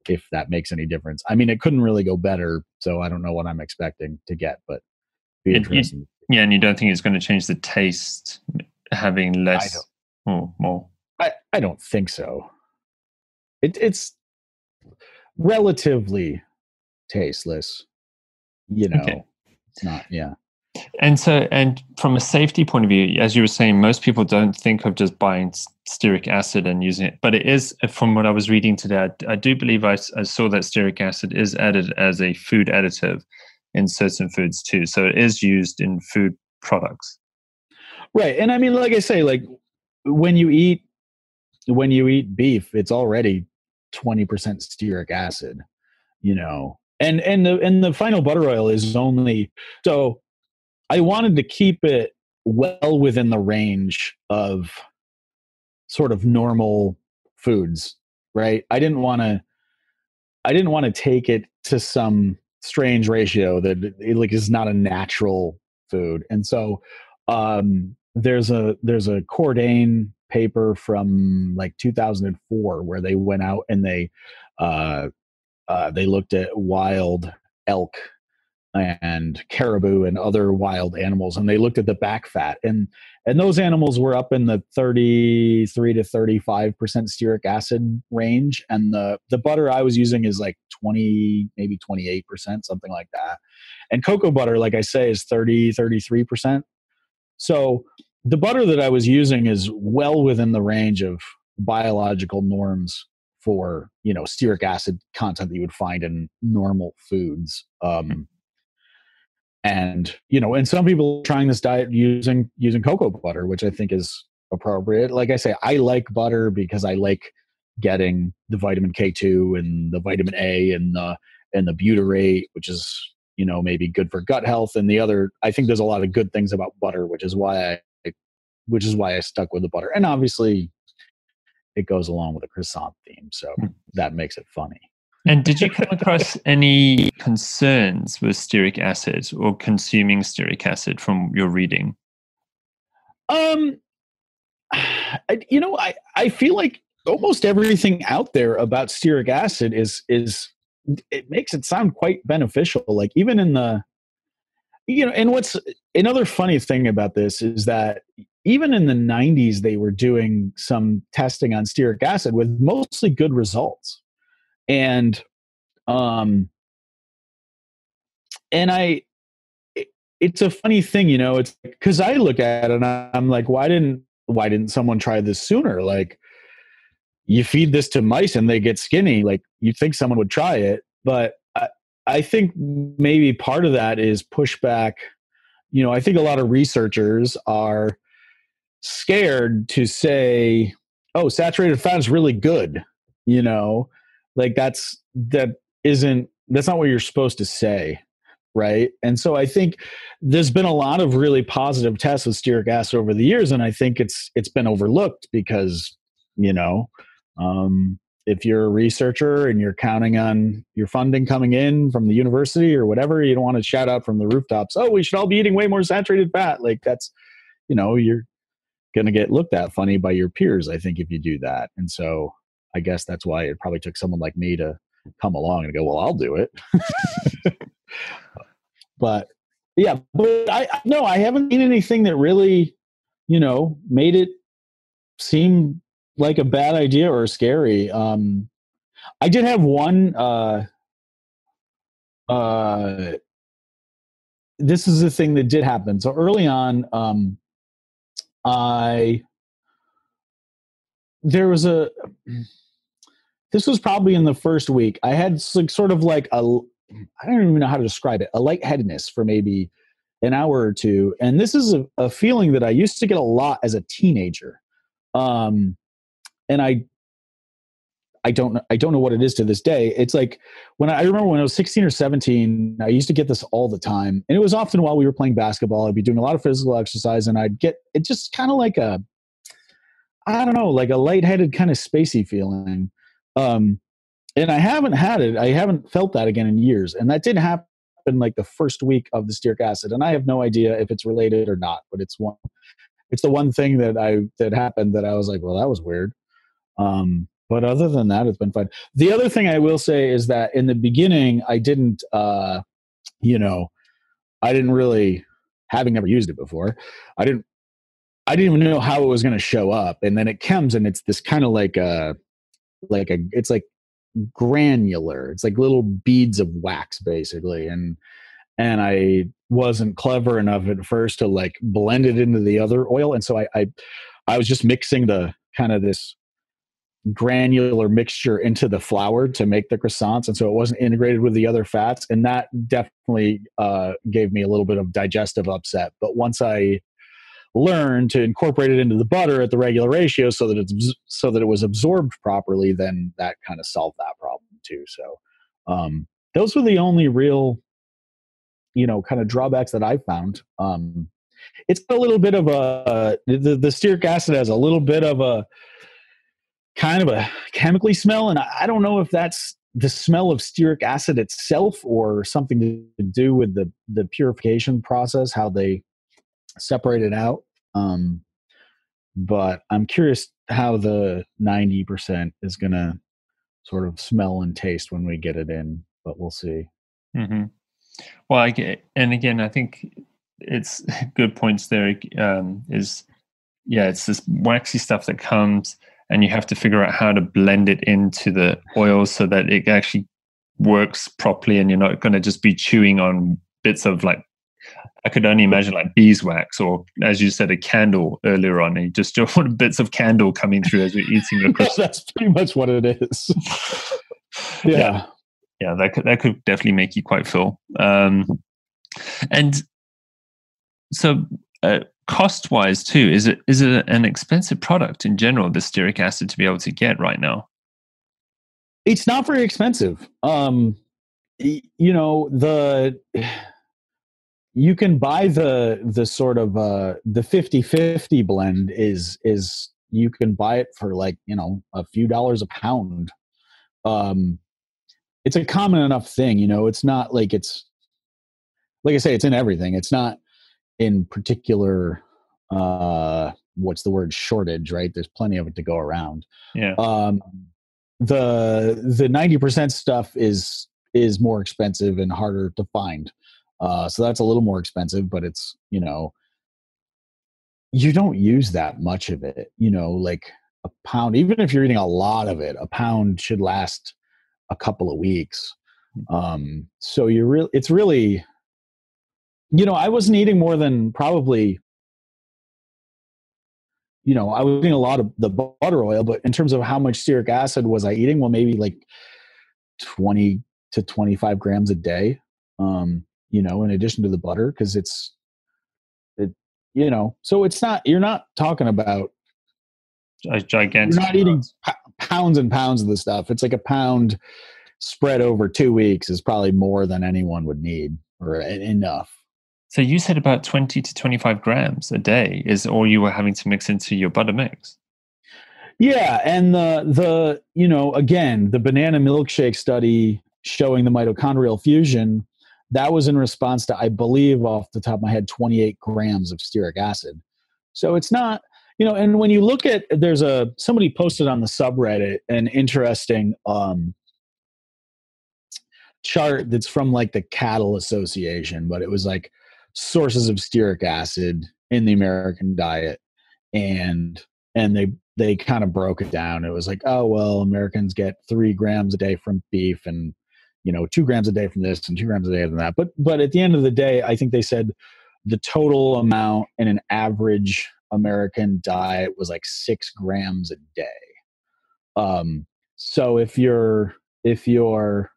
if that makes any difference. I mean, it couldn't really go better, so I don't know what I'm expecting to get, but be interesting. yeah, and you don't think it's going to change the taste having less Hmm, or more? I, I don't think so. It, it's relatively tasteless, you know. Okay. It's not, yeah. And so, and from a safety point of view, as you were saying, most people don't think of just buying stearic acid and using it. But it is, uh, from what I was reading today, I, I do believe I, I, saw that stearic acid is added as a food additive in certain foods too. So it is used in food products. Right. And I mean, like I say, like when you eat, when you eat beef, it's already 20% stearic acid, you know, and, and the, and the final butter oil is only, so I wanted to keep it well within the range of sort of normal foods, right? I didn't want to I didn't want to take it to some strange ratio that it like is not a natural food. And so um, there's a there's a Cordain paper from like 2004 where they went out and they uh, uh, they looked at wild elk and caribou and other wild animals and they looked at the back fat and and those animals were up in the 33 to 35% stearic acid range and the the butter i was using is like 20 maybe 28% something like that and cocoa butter like i say is 30 33% so the butter that i was using is well within the range of biological norms for you know stearic acid content that you would find in normal foods um, and you know and some people trying this diet using using cocoa butter which i think is appropriate. Like i say i like butter because i like getting the vitamin k2 and the vitamin a and the and the butyrate which is you know maybe good for gut health and the other i think there's a lot of good things about butter which is why i which is why i stuck with the butter and obviously it goes along with the croissant theme so hmm. that makes it funny and did you come across any concerns with stearic acid or consuming stearic acid from your reading? Um, I, you know, I, I feel like almost everything out there about stearic acid is is it makes it sound quite beneficial. Like even in the you know, and what's another funny thing about this is that even in the 90s they were doing some testing on stearic acid with mostly good results. And um and i it, it's a funny thing you know it's because i look at it and i'm like why didn't why didn't someone try this sooner? Like you feed this to mice and they get skinny like you'd think someone would try it but i, I think maybe part of that is pushback. You know i think a lot of researchers are scared to say oh saturated fat is really good you know? Like that's that isn't that's not what you're supposed to say right? And so i think there's been a lot of really positive tests with stearic acid over the years and i think it's it's been overlooked because you know um, if you're a researcher and you're counting on your funding coming in from the university or whatever you don't want to shout out from the rooftops oh we should all be eating way more saturated fat. Like that's you know you're going to get looked at funny by your peers i think if you do that and so I guess that's why it probably took someone like me to come along and go, well, I'll do it. but yeah, but I no, I haven't seen anything that really, you know, made it seem like a bad idea or scary. Um, I did have one. Uh, uh, this is the thing that did happen. So early on, um, I there was a this was probably in the first week. I had sort of like a, I don't even know how to describe it, a lightheadedness for maybe an hour or two. And this is a, a feeling that I used to get a lot as a teenager. Um, and I, I don't I don't know what it is to this day. It's like when I, I, remember when I was 16 or 17, I used to get this all the time. And it was often while we were playing basketball. I'd be doing a lot of physical exercise and I'd get it just kind of like a I don't know, like a lightheaded kind of spacey feeling. Um, and I haven't had it. I haven't felt that again in years. And that didn't happen like the first week of the stearic acid. And I have no idea if it's related or not, but it's one, it's the one thing that I, that happened that I was like, well, that was weird. Um, but other than that, it's been fine. The other thing I will say is that in the beginning, I didn't, uh, you know, I didn't really, having never used it before, I didn't, I didn't even know how it was going to show up. And then it comes and it's this kind of like a, like a it's like granular it's like little beads of wax basically and and i wasn't clever enough at first to like blend it into the other oil and so i i, I was just mixing the kind of this granular mixture into the flour to make the croissants and so it wasn't integrated with the other fats and that definitely uh, gave me a little bit of digestive upset. But once i learned to incorporate it into the butter at the regular ratio so that it's so that it was absorbed properly then that kind of solved that problem too. So um, those were the only real you know kind of drawbacks that i found. Um, it's a little bit of a the, the stearic acid has a little bit of a kind of a chemically smell and I, don't know if that's the smell of stearic acid itself or something to do with the the purification process how they separate it out um, but i'm curious how the 90% is going to sort of smell and taste when we get it in but we'll see mm-hmm. well I get, and again i think it's good points there um, is yeah it's this waxy stuff that comes and you have to figure out how to blend it into the oil so that it actually works properly and you're not going to just be chewing on bits of like I could only imagine like beeswax or as you said a candle earlier on and you just don't want bits of candle coming through as you're eating your yeah, that's pretty much what it is yeah. yeah. yeah that could that could definitely make you quite full um and so uh, cost wise too is it is it an expensive product in general the stearic acid to be able to get right now? It's not very expensive. Um you know the you can buy the the sort of uh the 50-50 blend is is you can buy it for like you know a few dollars a pound. Um it's a common enough thing you know it's not like it's like i say it's in everything. It's not in particular uh what's the word? Shortage right? There's plenty of it to go around. Yeah. Um the the 90% stuff is is more expensive and harder to find. Uh so that's a little more expensive but it's you know you don't use that much of it you know like a pound even if you're eating a lot of it a pound should last a couple of weeks. Hmm. um so you're really it's really you know, I wasn't eating more than probably, you know, I was eating a lot of the butter oil, but in terms of how much stearic acid was I eating? Well, maybe like 20 to 25 grams a day, um, you know, in addition to the butter, because it's, it, you know, so it's not, you're not talking about a gigantic. You're not eating pounds and pounds of the stuff. It's like a pound spread over two weeks is probably more than anyone would need or enough. So you said about 20 to 25 grams a day is all you were having to mix into your butter mix. Yeah, and the the you know again the banana milkshake study showing the mitochondrial fusion that was in response to I believe off the top of my head 28 grams of stearic acid. So it's not you know and when you look at there's a somebody posted on the subreddit an interesting um chart that's from like the cattle association but it was like sources of stearic acid in the American diet, and and they they kind of broke it down. It was like, oh well, Americans get three grams a day from beef, and you know, two grams a day from this, and two grams a day from that. But but at the end of the day, I think they said the total amount in an average American diet was like six grams a day. Um, so if you're if you're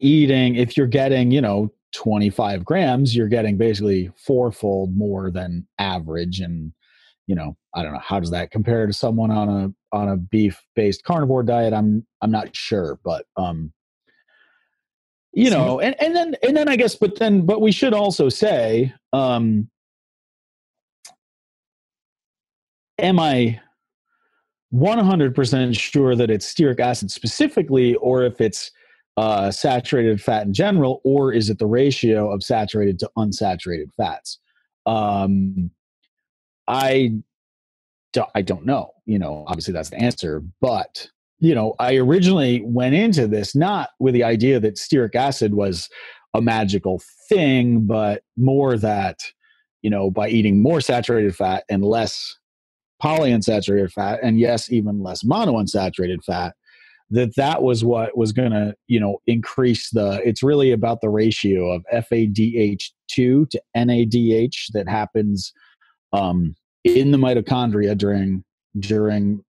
eating, if you're getting, you know, 25 grams, you're getting basically fourfold more than average. And, you know, I don't know, how does that compare to someone on a, on a beef based carnivore diet? I'm, I'm not sure, but, um, you know, and, and then, and then I guess, but then, but we should also say, um, am I 100% sure that it's stearic acid specifically, or if it's uh, saturated fat in general, or is it the ratio of saturated to unsaturated fats? Um, I don't, I don't know. You know, obviously that's the answer, but you know, I originally went into this not with the idea that stearic acid was a magical thing, but more that you know by eating more saturated fat and less polyunsaturated fat, and yes, even less monounsaturated fat, that that was what was going to you know increase the it's really about the ratio of fadh2 to nadh that happens um, in the mitochondria during during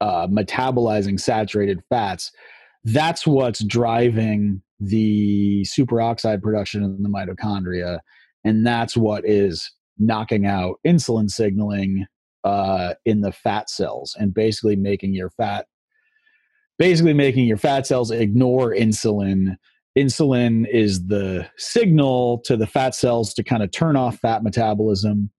uh, metabolizing saturated fats. That's what's driving the superoxide production in the mitochondria and that's what is knocking out insulin signaling uh, in the fat cells and basically making your fat basically making your fat cells ignore insulin. Insulin is the signal to the fat cells to kind of turn off fat metabolism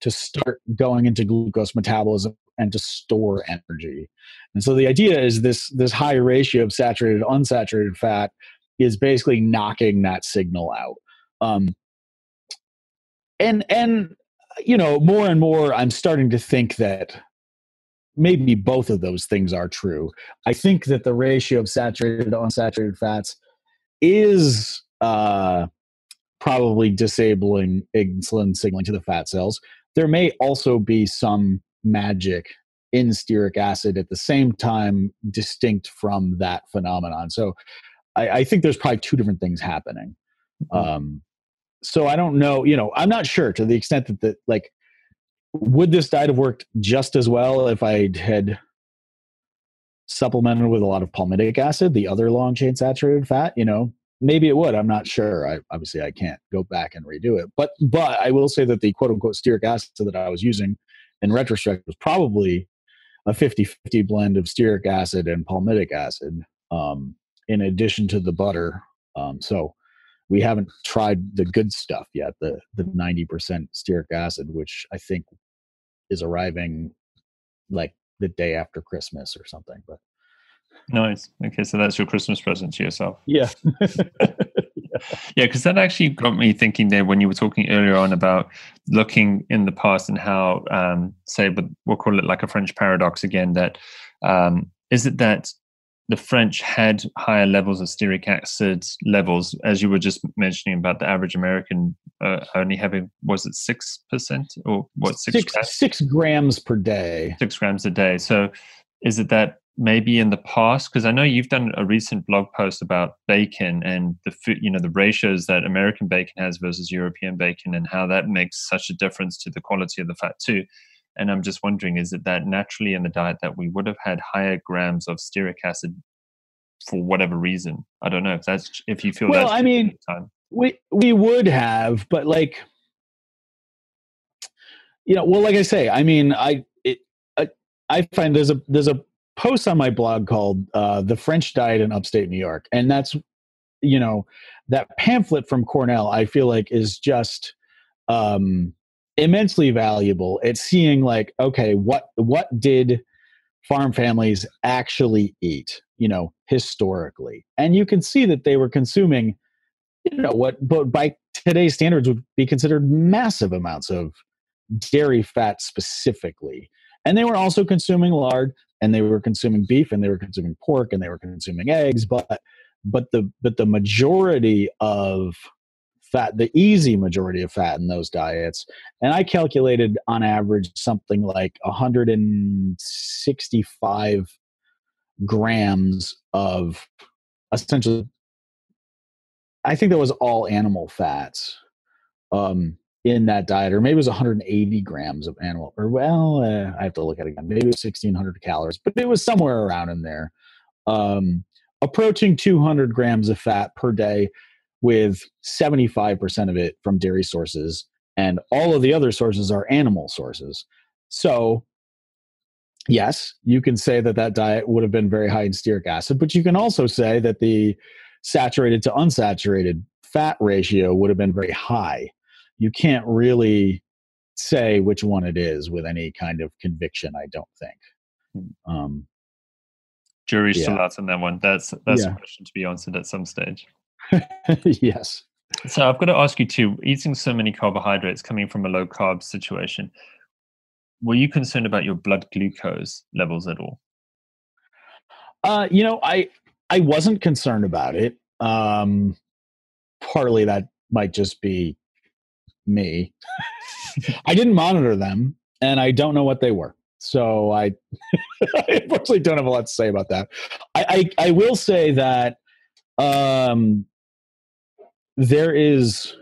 to start going into glucose metabolism and to store energy. And so the idea is this this high ratio of saturated unsaturated fat is basically knocking that signal out. Um, and and you know more and more I'm starting to think that maybe both of those things are true. I think that the ratio of saturated to unsaturated fats is uh, probably disabling insulin signaling to the fat cells. There may also be some magic in stearic acid at the same time, distinct from that phenomenon. So I, I think there's probably two different things happening. Mm-hmm. Um, so I don't know, you know, I'm not sure to the extent that the like would this diet have worked just as well if I had supplemented with a lot of palmitic acid, the other long chain saturated fat? You know, maybe it would. I'm not sure. I, obviously, I can't go back and redo it. But but I will say that the quote unquote stearic acid that I was using in retrospect was probably a 50-50 blend of stearic acid and palmitic acid, um, in addition to the butter. Um, so we haven't tried the good stuff yet, the the 90% stearic acid, which I think is arriving like the day after Christmas or something. But Nice. Okay, so that's your Christmas present to yourself. Yeah. yeah, because that actually got me thinking there when you were talking earlier on about looking in the past and how, um, say, but we'll call it like a French paradox again. That um, is it that the French had higher levels of stearic acid levels, as you were just mentioning about the average American uh, only having was it six percent or what six six grams? six grams per day? Six grams a day. So, is it that maybe in the past because i know you've done a recent blog post about bacon and the food you know the ratios that american bacon has versus european bacon and how that makes such a difference to the quality of the fat too and i'm just wondering is it that naturally in the diet that we would have had higher grams of stearic acid for whatever reason i don't know if that's if you feel well i mean we we would have but like you know well like i say i mean i it, I, I find there's a there's a post on my blog called uh, "The French Diet in Upstate New York," and that's you know that pamphlet from Cornell. I feel like is just um, immensely valuable at seeing like okay, what what did farm families actually eat? You know, historically, and you can see that they were consuming, you know, what but by today's standards would be considered massive amounts of dairy fat specifically. And they were also consuming lard and they were consuming beef and they were consuming pork and they were consuming eggs but but the but the majority of fat the easy majority of fat in those diets and i calculated on average something like 165 grams of essentially i think that was all animal fats um in that diet, or maybe it was 180 grams of animal, or well, uh, I have to look at it again. Maybe it was 1600 calories, but it was somewhere around in there. Um, approaching 200 grams of fat per day, with 75% of it from dairy sources, and all of the other sources are animal sources. So, yes, you can say that that diet would have been very high in stearic acid, but you can also say that the saturated to unsaturated fat ratio would have been very high you can't really say which one it is with any kind of conviction. I don't think. Hmm. Um, Jury's yeah. still out on that one. That's that's yeah. a question to be answered at some stage. yes. So I've got to ask you too. Eating so many carbohydrates, coming from a low carb situation, were you concerned about your blood glucose levels at all? Uh, you know, I I wasn't concerned about it. Um, partly that might just be me. I didn't monitor them, and I don't know what they were. So I, I unfortunately don't have a lot to say about that. I, I, I will say that um, there is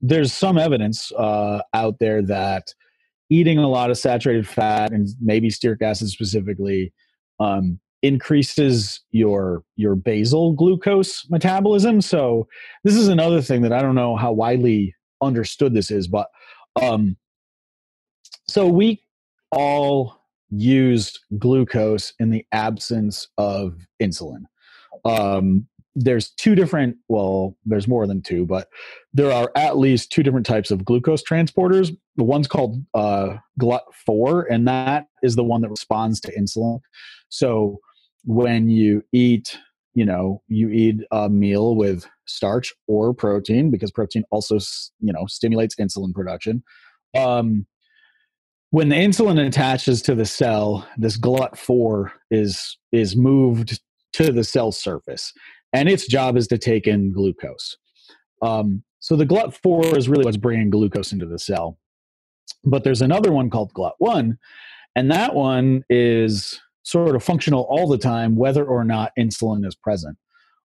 there's some evidence uh, out there that eating a lot of saturated fat and maybe stearic acid specifically um, increases your your basal glucose metabolism. So this is another thing that I don't know how widely understood this is, but um, so we all used glucose in the absence of insulin. Um, there's two different, well, there's more than two, but there are at least two different types of glucose transporters. the one's called uh, GLUT4, and that is the one that responds to insulin. So when you eat, you know, you eat a meal with starch or protein, because protein also, you know, stimulates insulin production. Um, when the insulin attaches to the cell, this GLUT4 is is moved to the cell surface, and its job is to take in glucose. Um, so the GLUT4 is really what's bringing glucose into the cell. But there's another one called GLUT1, and that one is sort of functional all the time, whether or not insulin is present.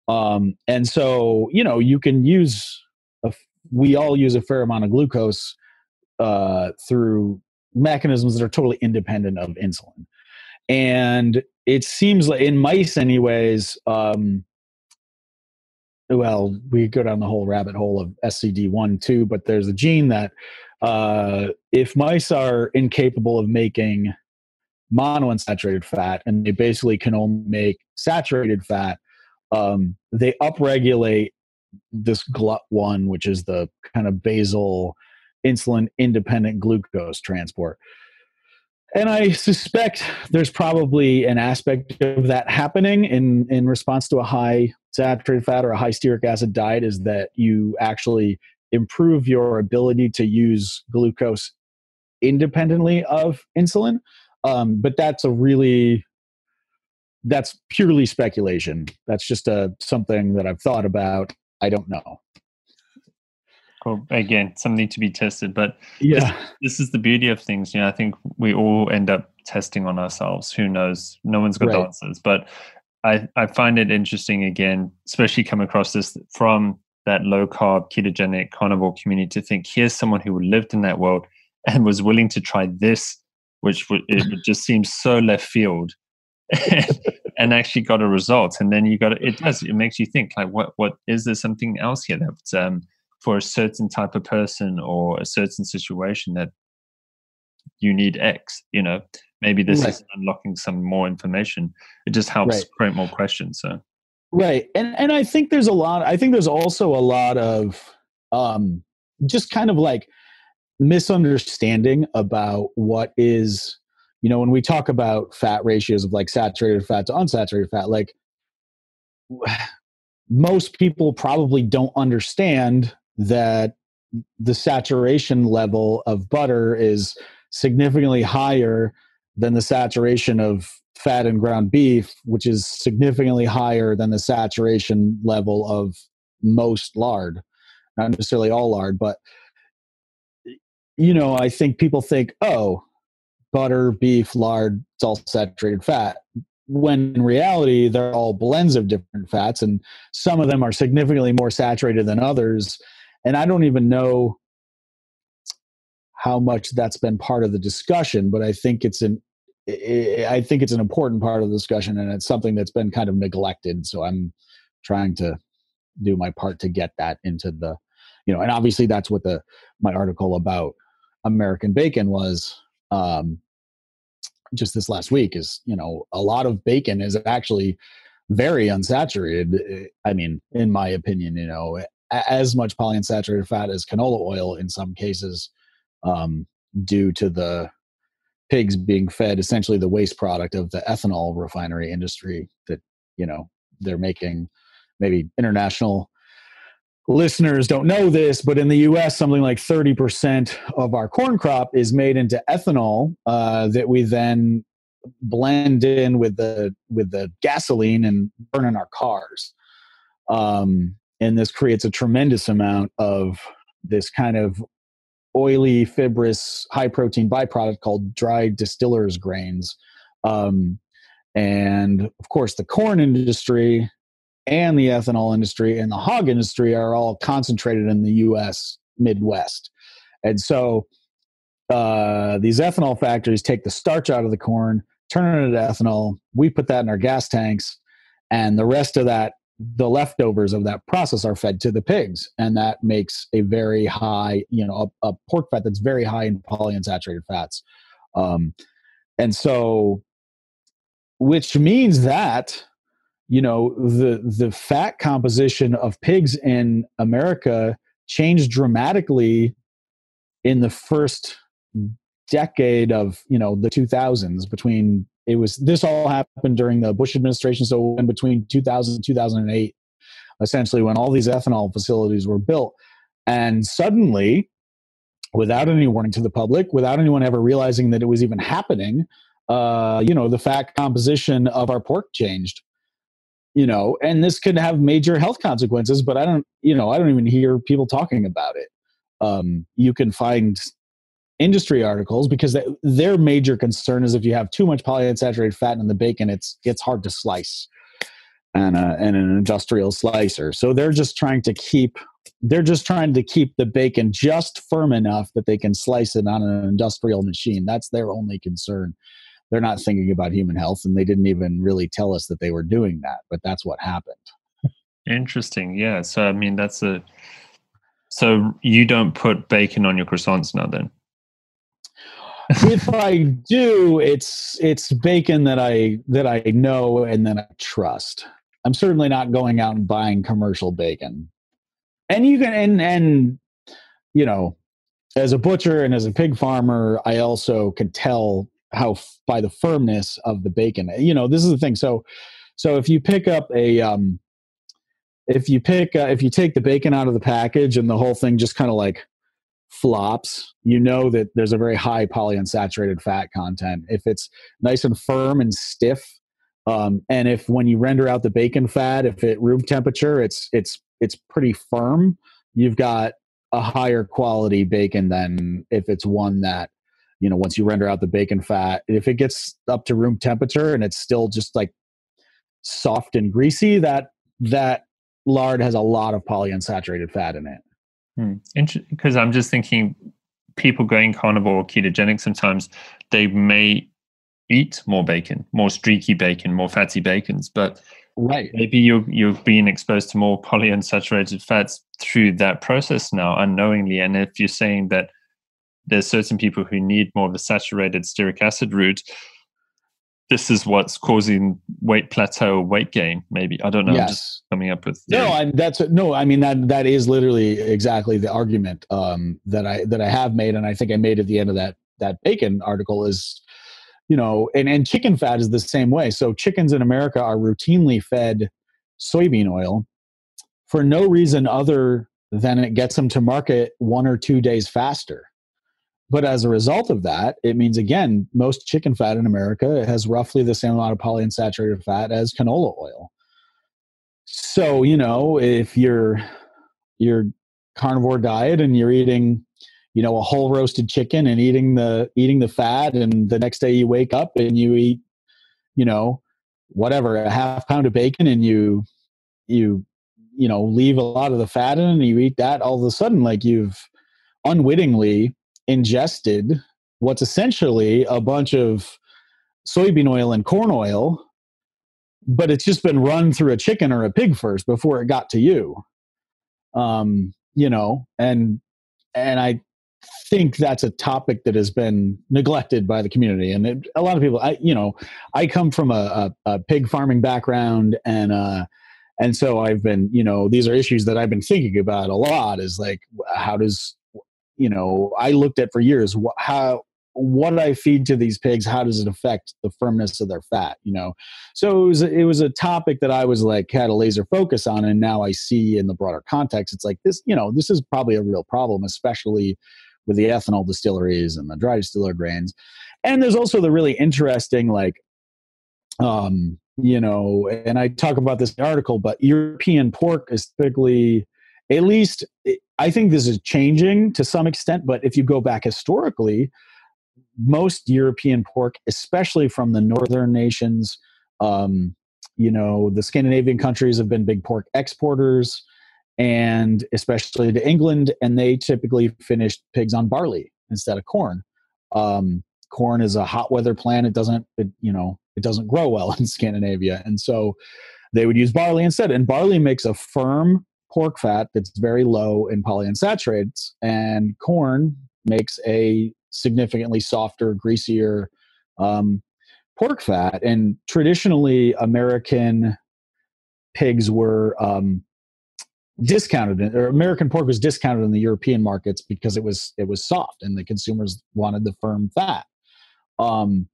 Um, and so, you know, you can use, a, we all use a fair amount of glucose uh, through mechanisms that are totally independent of insulin. And it seems like in mice, anyways, um, well, we go down the whole rabbit hole of SCD1 too, but there's a gene that uh, if mice are incapable of making monounsaturated fat and they basically can only make saturated fat, um, they upregulate this GLUT1, which is the kind of basal insulin independent glucose transport. And I suspect there's probably an aspect of that happening in, in response to a high saturated fat or a high stearic acid diet is that you actually improve your ability to use glucose independently of insulin. Um, but that's a really that's purely speculation. That's just a something that I've thought about. I don't know. Cool. Again, something to be tested. But yeah, this, this, is the beauty of things. You know, I think we all end up testing on ourselves. Who knows? No one's got right. the answers. But I, I find it interesting again, especially come across this from that low carb ketogenic carnivore community to think here's someone who lived in that world and was willing to try this, which would, it just seems so left field. and actually got a result and then you got it does it makes you think like what what is there something else here that's um for a certain type of person or a certain situation that you need X, you know, maybe this right. is unlocking some more information. It just helps right. create more questions. So Right. And and I think there's a lot I think there's also a lot of um just kind of like misunderstanding about what is you know when we talk about fat ratios of like saturated fat to unsaturated fat like most people probably don't understand that the saturation level of butter is significantly higher than the saturation of fat and ground beef, which is significantly higher than the saturation level of most lard. Not necessarily all lard, but you know, I think people think, oh, butter, beef, lard, it's all saturated fat. When in reality, they're all blends of different fats, and some of them are significantly more saturated than others and I don't even know how much that's been part of the discussion, but I think it's an I think it's an important part of the discussion, and it's something that's been kind of neglected. So I'm trying to do my part to get that into the, you know, and obviously that's what the my article about American bacon was. Um, just this last week is you know a lot of bacon is actually very unsaturated i mean in my opinion you know as much polyunsaturated fat as canola oil in some cases um, due to the pigs being fed essentially the waste product of the ethanol refinery industry that you know they're making maybe international listeners don't know this but in the us something like 30% of our corn crop is made into ethanol uh, that we then blend in with the with the gasoline and burn in our cars. Um, and this creates a tremendous amount of this kind of oily fibrous high protein byproduct called dry distillers grains. Um, and of course the corn industry and the ethanol industry and the hog industry are all concentrated in the us midwest. And so uh, these ethanol factories take the starch out of the corn turn it into ethanol we put that in our gas tanks and the rest of that the leftovers of that process are fed to the pigs. And that makes a very high you know a, a pork fat that's very high in polyunsaturated fats. Um, and so which means that you know the the fat composition of pigs in america changed dramatically in the first decade of you know the 2000s between it was this all happened during the bush administration. So in between 2000 and 2008 essentially when all these ethanol facilities were built and suddenly without any warning to the public without anyone ever realizing that it was even happening uh, you know the fat composition of our pork changed you know and this could have major health consequences but i don't you know i don't even hear people talking about it. Um, you can find industry articles because their major concern is if you have too much polyunsaturated fat in the bacon, it's it's hard to slice and, a, and an industrial slicer. So they're just trying to keep they're just trying to keep the bacon just firm enough that they can slice it on an industrial machine. That's their only concern. They're not thinking about human health, and they didn't even really tell us that they were doing that. But that's what happened. Interesting. Yeah. So I mean, that's a. So you don't put bacon on your croissants now, then? If I do, it's it's bacon that I that I know and then I trust. I'm certainly not going out and buying commercial bacon. And you can and and you know, as a butcher and as a pig farmer, I also can tell how by the firmness of the bacon. You know, this is the thing. So so if you pick up a um if you pick uh, if you take the bacon out of the package and the whole thing just kind of like flops, you know that there's a very high polyunsaturated fat content. If it's nice and firm and stiff, um, and if when you render out the bacon fat, if at room temperature, it's it's it's pretty firm, you've got a higher quality bacon than if it's one that you know once you render out the bacon fat. If it gets up to room temperature and it's still just like soft and greasy, that that lard has a lot of polyunsaturated fat in it. Because hmm. I'm just thinking, people going carnivore or ketogenic sometimes they may eat more bacon, more streaky bacon, more fatty bacons, but right maybe you you've been exposed to more polyunsaturated fats through that process now unknowingly. And if you're saying that there's certain people who need more of a saturated stearic acid route, this is what's causing weight plateau weight gain maybe i don't know yes. just coming up with theory. no I, that's no i mean that that is literally exactly the argument um, that i that i have made and i think i made at the end of that that bacon article is you know and and chicken fat is the same way so chickens in america are routinely fed soybean oil for no reason other than it gets them to market one or two days faster but as a result of that, it means again, most chicken fat in America has roughly the same amount of polyunsaturated fat as canola oil. So, you know, if you're your carnivore diet and you're eating, you know, a whole roasted chicken and eating the eating the fat and the next day you wake up and you eat, you know, whatever, a half pound of bacon and you you you know, leave a lot of the fat in and you eat that all of a sudden like you've unwittingly ingested what's essentially a bunch of soybean oil and corn oil, but it's just been run through a chicken or a pig first before it got to you. Um, you know, and and I think that's a topic that has been neglected by the community, and it, a lot of people. I you know, I come from a, a, a pig farming background, and uh, and so I've been you know these are issues that I've been thinking about a lot. Is like how does you know i looked at for years how what I feed to these pigs, how does it affect the firmness of their fat? You know, so it was it was a topic that I was like had a laser focus on, and now I see in the broader context, it's like this. You know, this is probably a real problem, especially with the ethanol distilleries and the dry distiller grains. And there's also the really interesting, like, um, you know, and I talk about this article, but European pork is typically at least I think this is changing to some extent, but if you go back historically, most European pork, especially from the northern nations, um, you know, the Scandinavian countries have been big pork exporters, and especially to England, and they typically finished pigs on barley instead of corn. Um, corn is a hot weather plant; it doesn't, it, you know, it doesn't grow well in Scandinavia, and so they would use barley instead. And barley makes a firm pork fat that's very low in polyunsaturates, and corn makes a significantly softer, greasier um, pork fat. And traditionally, American pigs were um, discounted or American pork was discounted in the European markets because it was it was soft and the consumers wanted the firm fat. Um,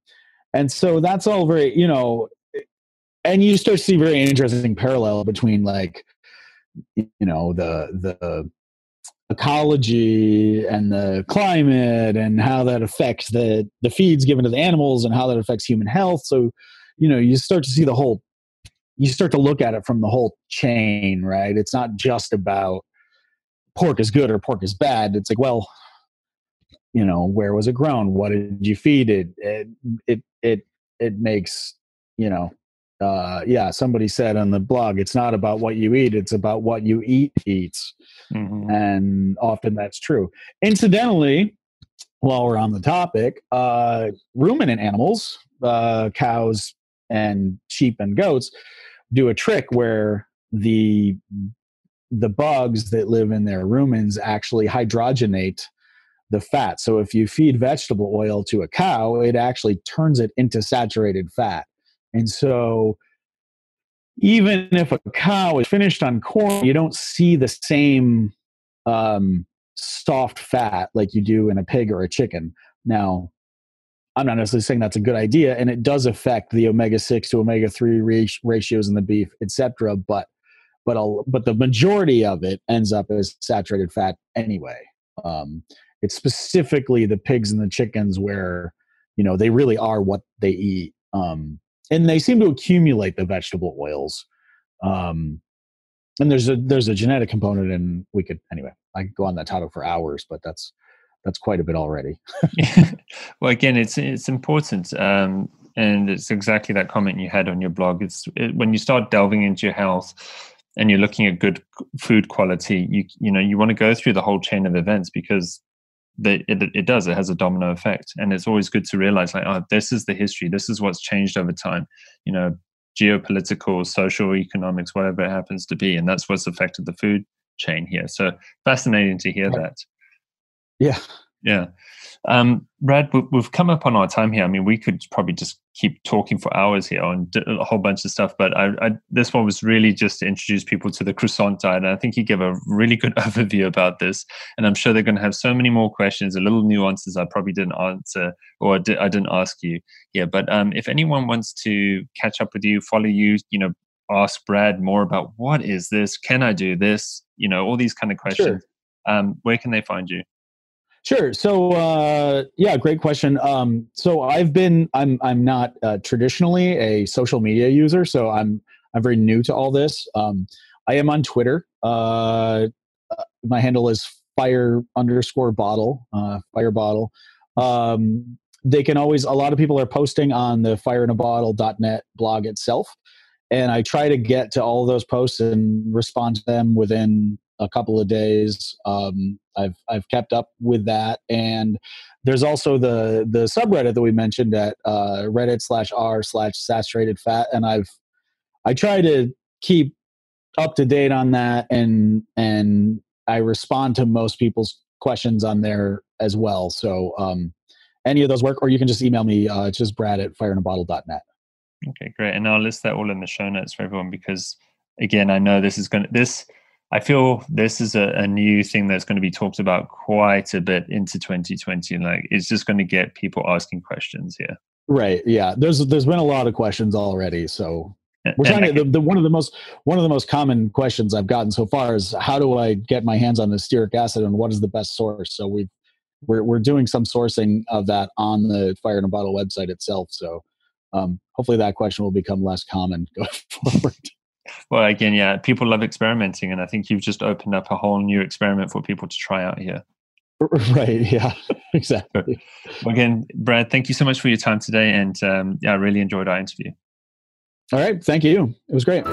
and so that's all very you know, and you start to see very interesting parallel between like you know the the ecology and the climate and how that affects the the feeds given to the animals and how that affects human health. So you know you start to see the whole you start to look at it from the whole chain right? It's not just about pork is good or pork is bad. It's like well you know where was it grown? What did you feed it? It it it, it makes you know uh, yeah, somebody said on the blog, it's not about what you eat, it's about what you eat eats. Mm-hmm. And often that's true. Incidentally, while we're on the topic, uh, ruminant animals, uh, cows and sheep and goats, do a trick where the the bugs that live in their rumens actually hydrogenate the fat. So if you feed vegetable oil to a cow, it actually turns it into saturated fat. And so, even if a cow is finished on corn, you don't see the same um, soft fat like you do in a pig or a chicken. Now, I'm not necessarily saying that's a good idea, and it does affect the omega six to omega three ratios in the beef, etc. But but I'll, but the majority of it ends up as saturated fat anyway. Um, it's specifically the pigs and the chickens where you know they really are what they eat. Um, and they seem to accumulate the vegetable oils. Um, and there's a there's a genetic component, and we could anyway. I could go on that topic for hours, but that's that's quite a bit already. well, again, it's it's important, um, and it's exactly that comment you had on your blog. It's it, when you start delving into your health and you're looking at good food quality. You you know you want to go through the whole chain of events because it, it does it has a domino effect. And it's always good to realize like oh this is the history. This is what's changed over time. You know geopolitical social economics whatever it happens to be. And that's what's affected the food chain here. So fascinating to hear that. Yeah yeah um, Brad, we've come up on our time here. I mean, we could probably just keep talking for hours here on a whole bunch of stuff, but I, I, this one was really just to introduce people to the croissant diet. And I think you gave a really good overview about this. And I'm sure they're going to have so many more questions, a little nuances I probably didn't answer or I didn't ask you here. But um, if anyone wants to catch up with you, follow you, you know, ask Brad more about what is this? Can I do this? You know, all these kind of questions. Sure. Um, where can they find you? Sure. So, uh, yeah, great question. Um, so, I've been I'm I'm not uh, traditionally a social media user, so I'm I'm very new to all this. Um, I am on Twitter. Uh, uh my handle is fire underscore bottle uh, fire bottle. Um, they can always a lot of people are posting on the fireinaBottle.net blog itself, and I try to get to all those posts and respond to them within a couple of days. Um, I've I've kept up with that, and there's also the the subreddit that we mentioned at uh, Reddit slash r slash saturated fat, and I've I try to keep up to date on that, and and I respond to most people's questions on there as well. So um, any of those work, or you can just email me. Uh, it's just Brad at fireinaBottle.net. Okay, great, and I'll list that all in the show notes for everyone because again, I know this is going to this I feel this is a, a, new thing that's going to be talked about quite a bit into 2020. Like it's just going to get people asking questions here. Right. Yeah. There's there's been a lot of questions already. So we're trying to the, the, one of the most one of the most common questions I've gotten so far is how do I get my hands on the stearic acid and what is the best source? So we we're we're doing some sourcing of that on the Fire in a Bottle website itself. So um, hopefully that question will become less common going forward well again yeah people love experimenting and i think you've just opened up a whole new experiment for people to try out here. Right yeah exactly. Well, again brad thank you so much for your time today and um, yeah i really enjoyed our interview. All right thank you. It was great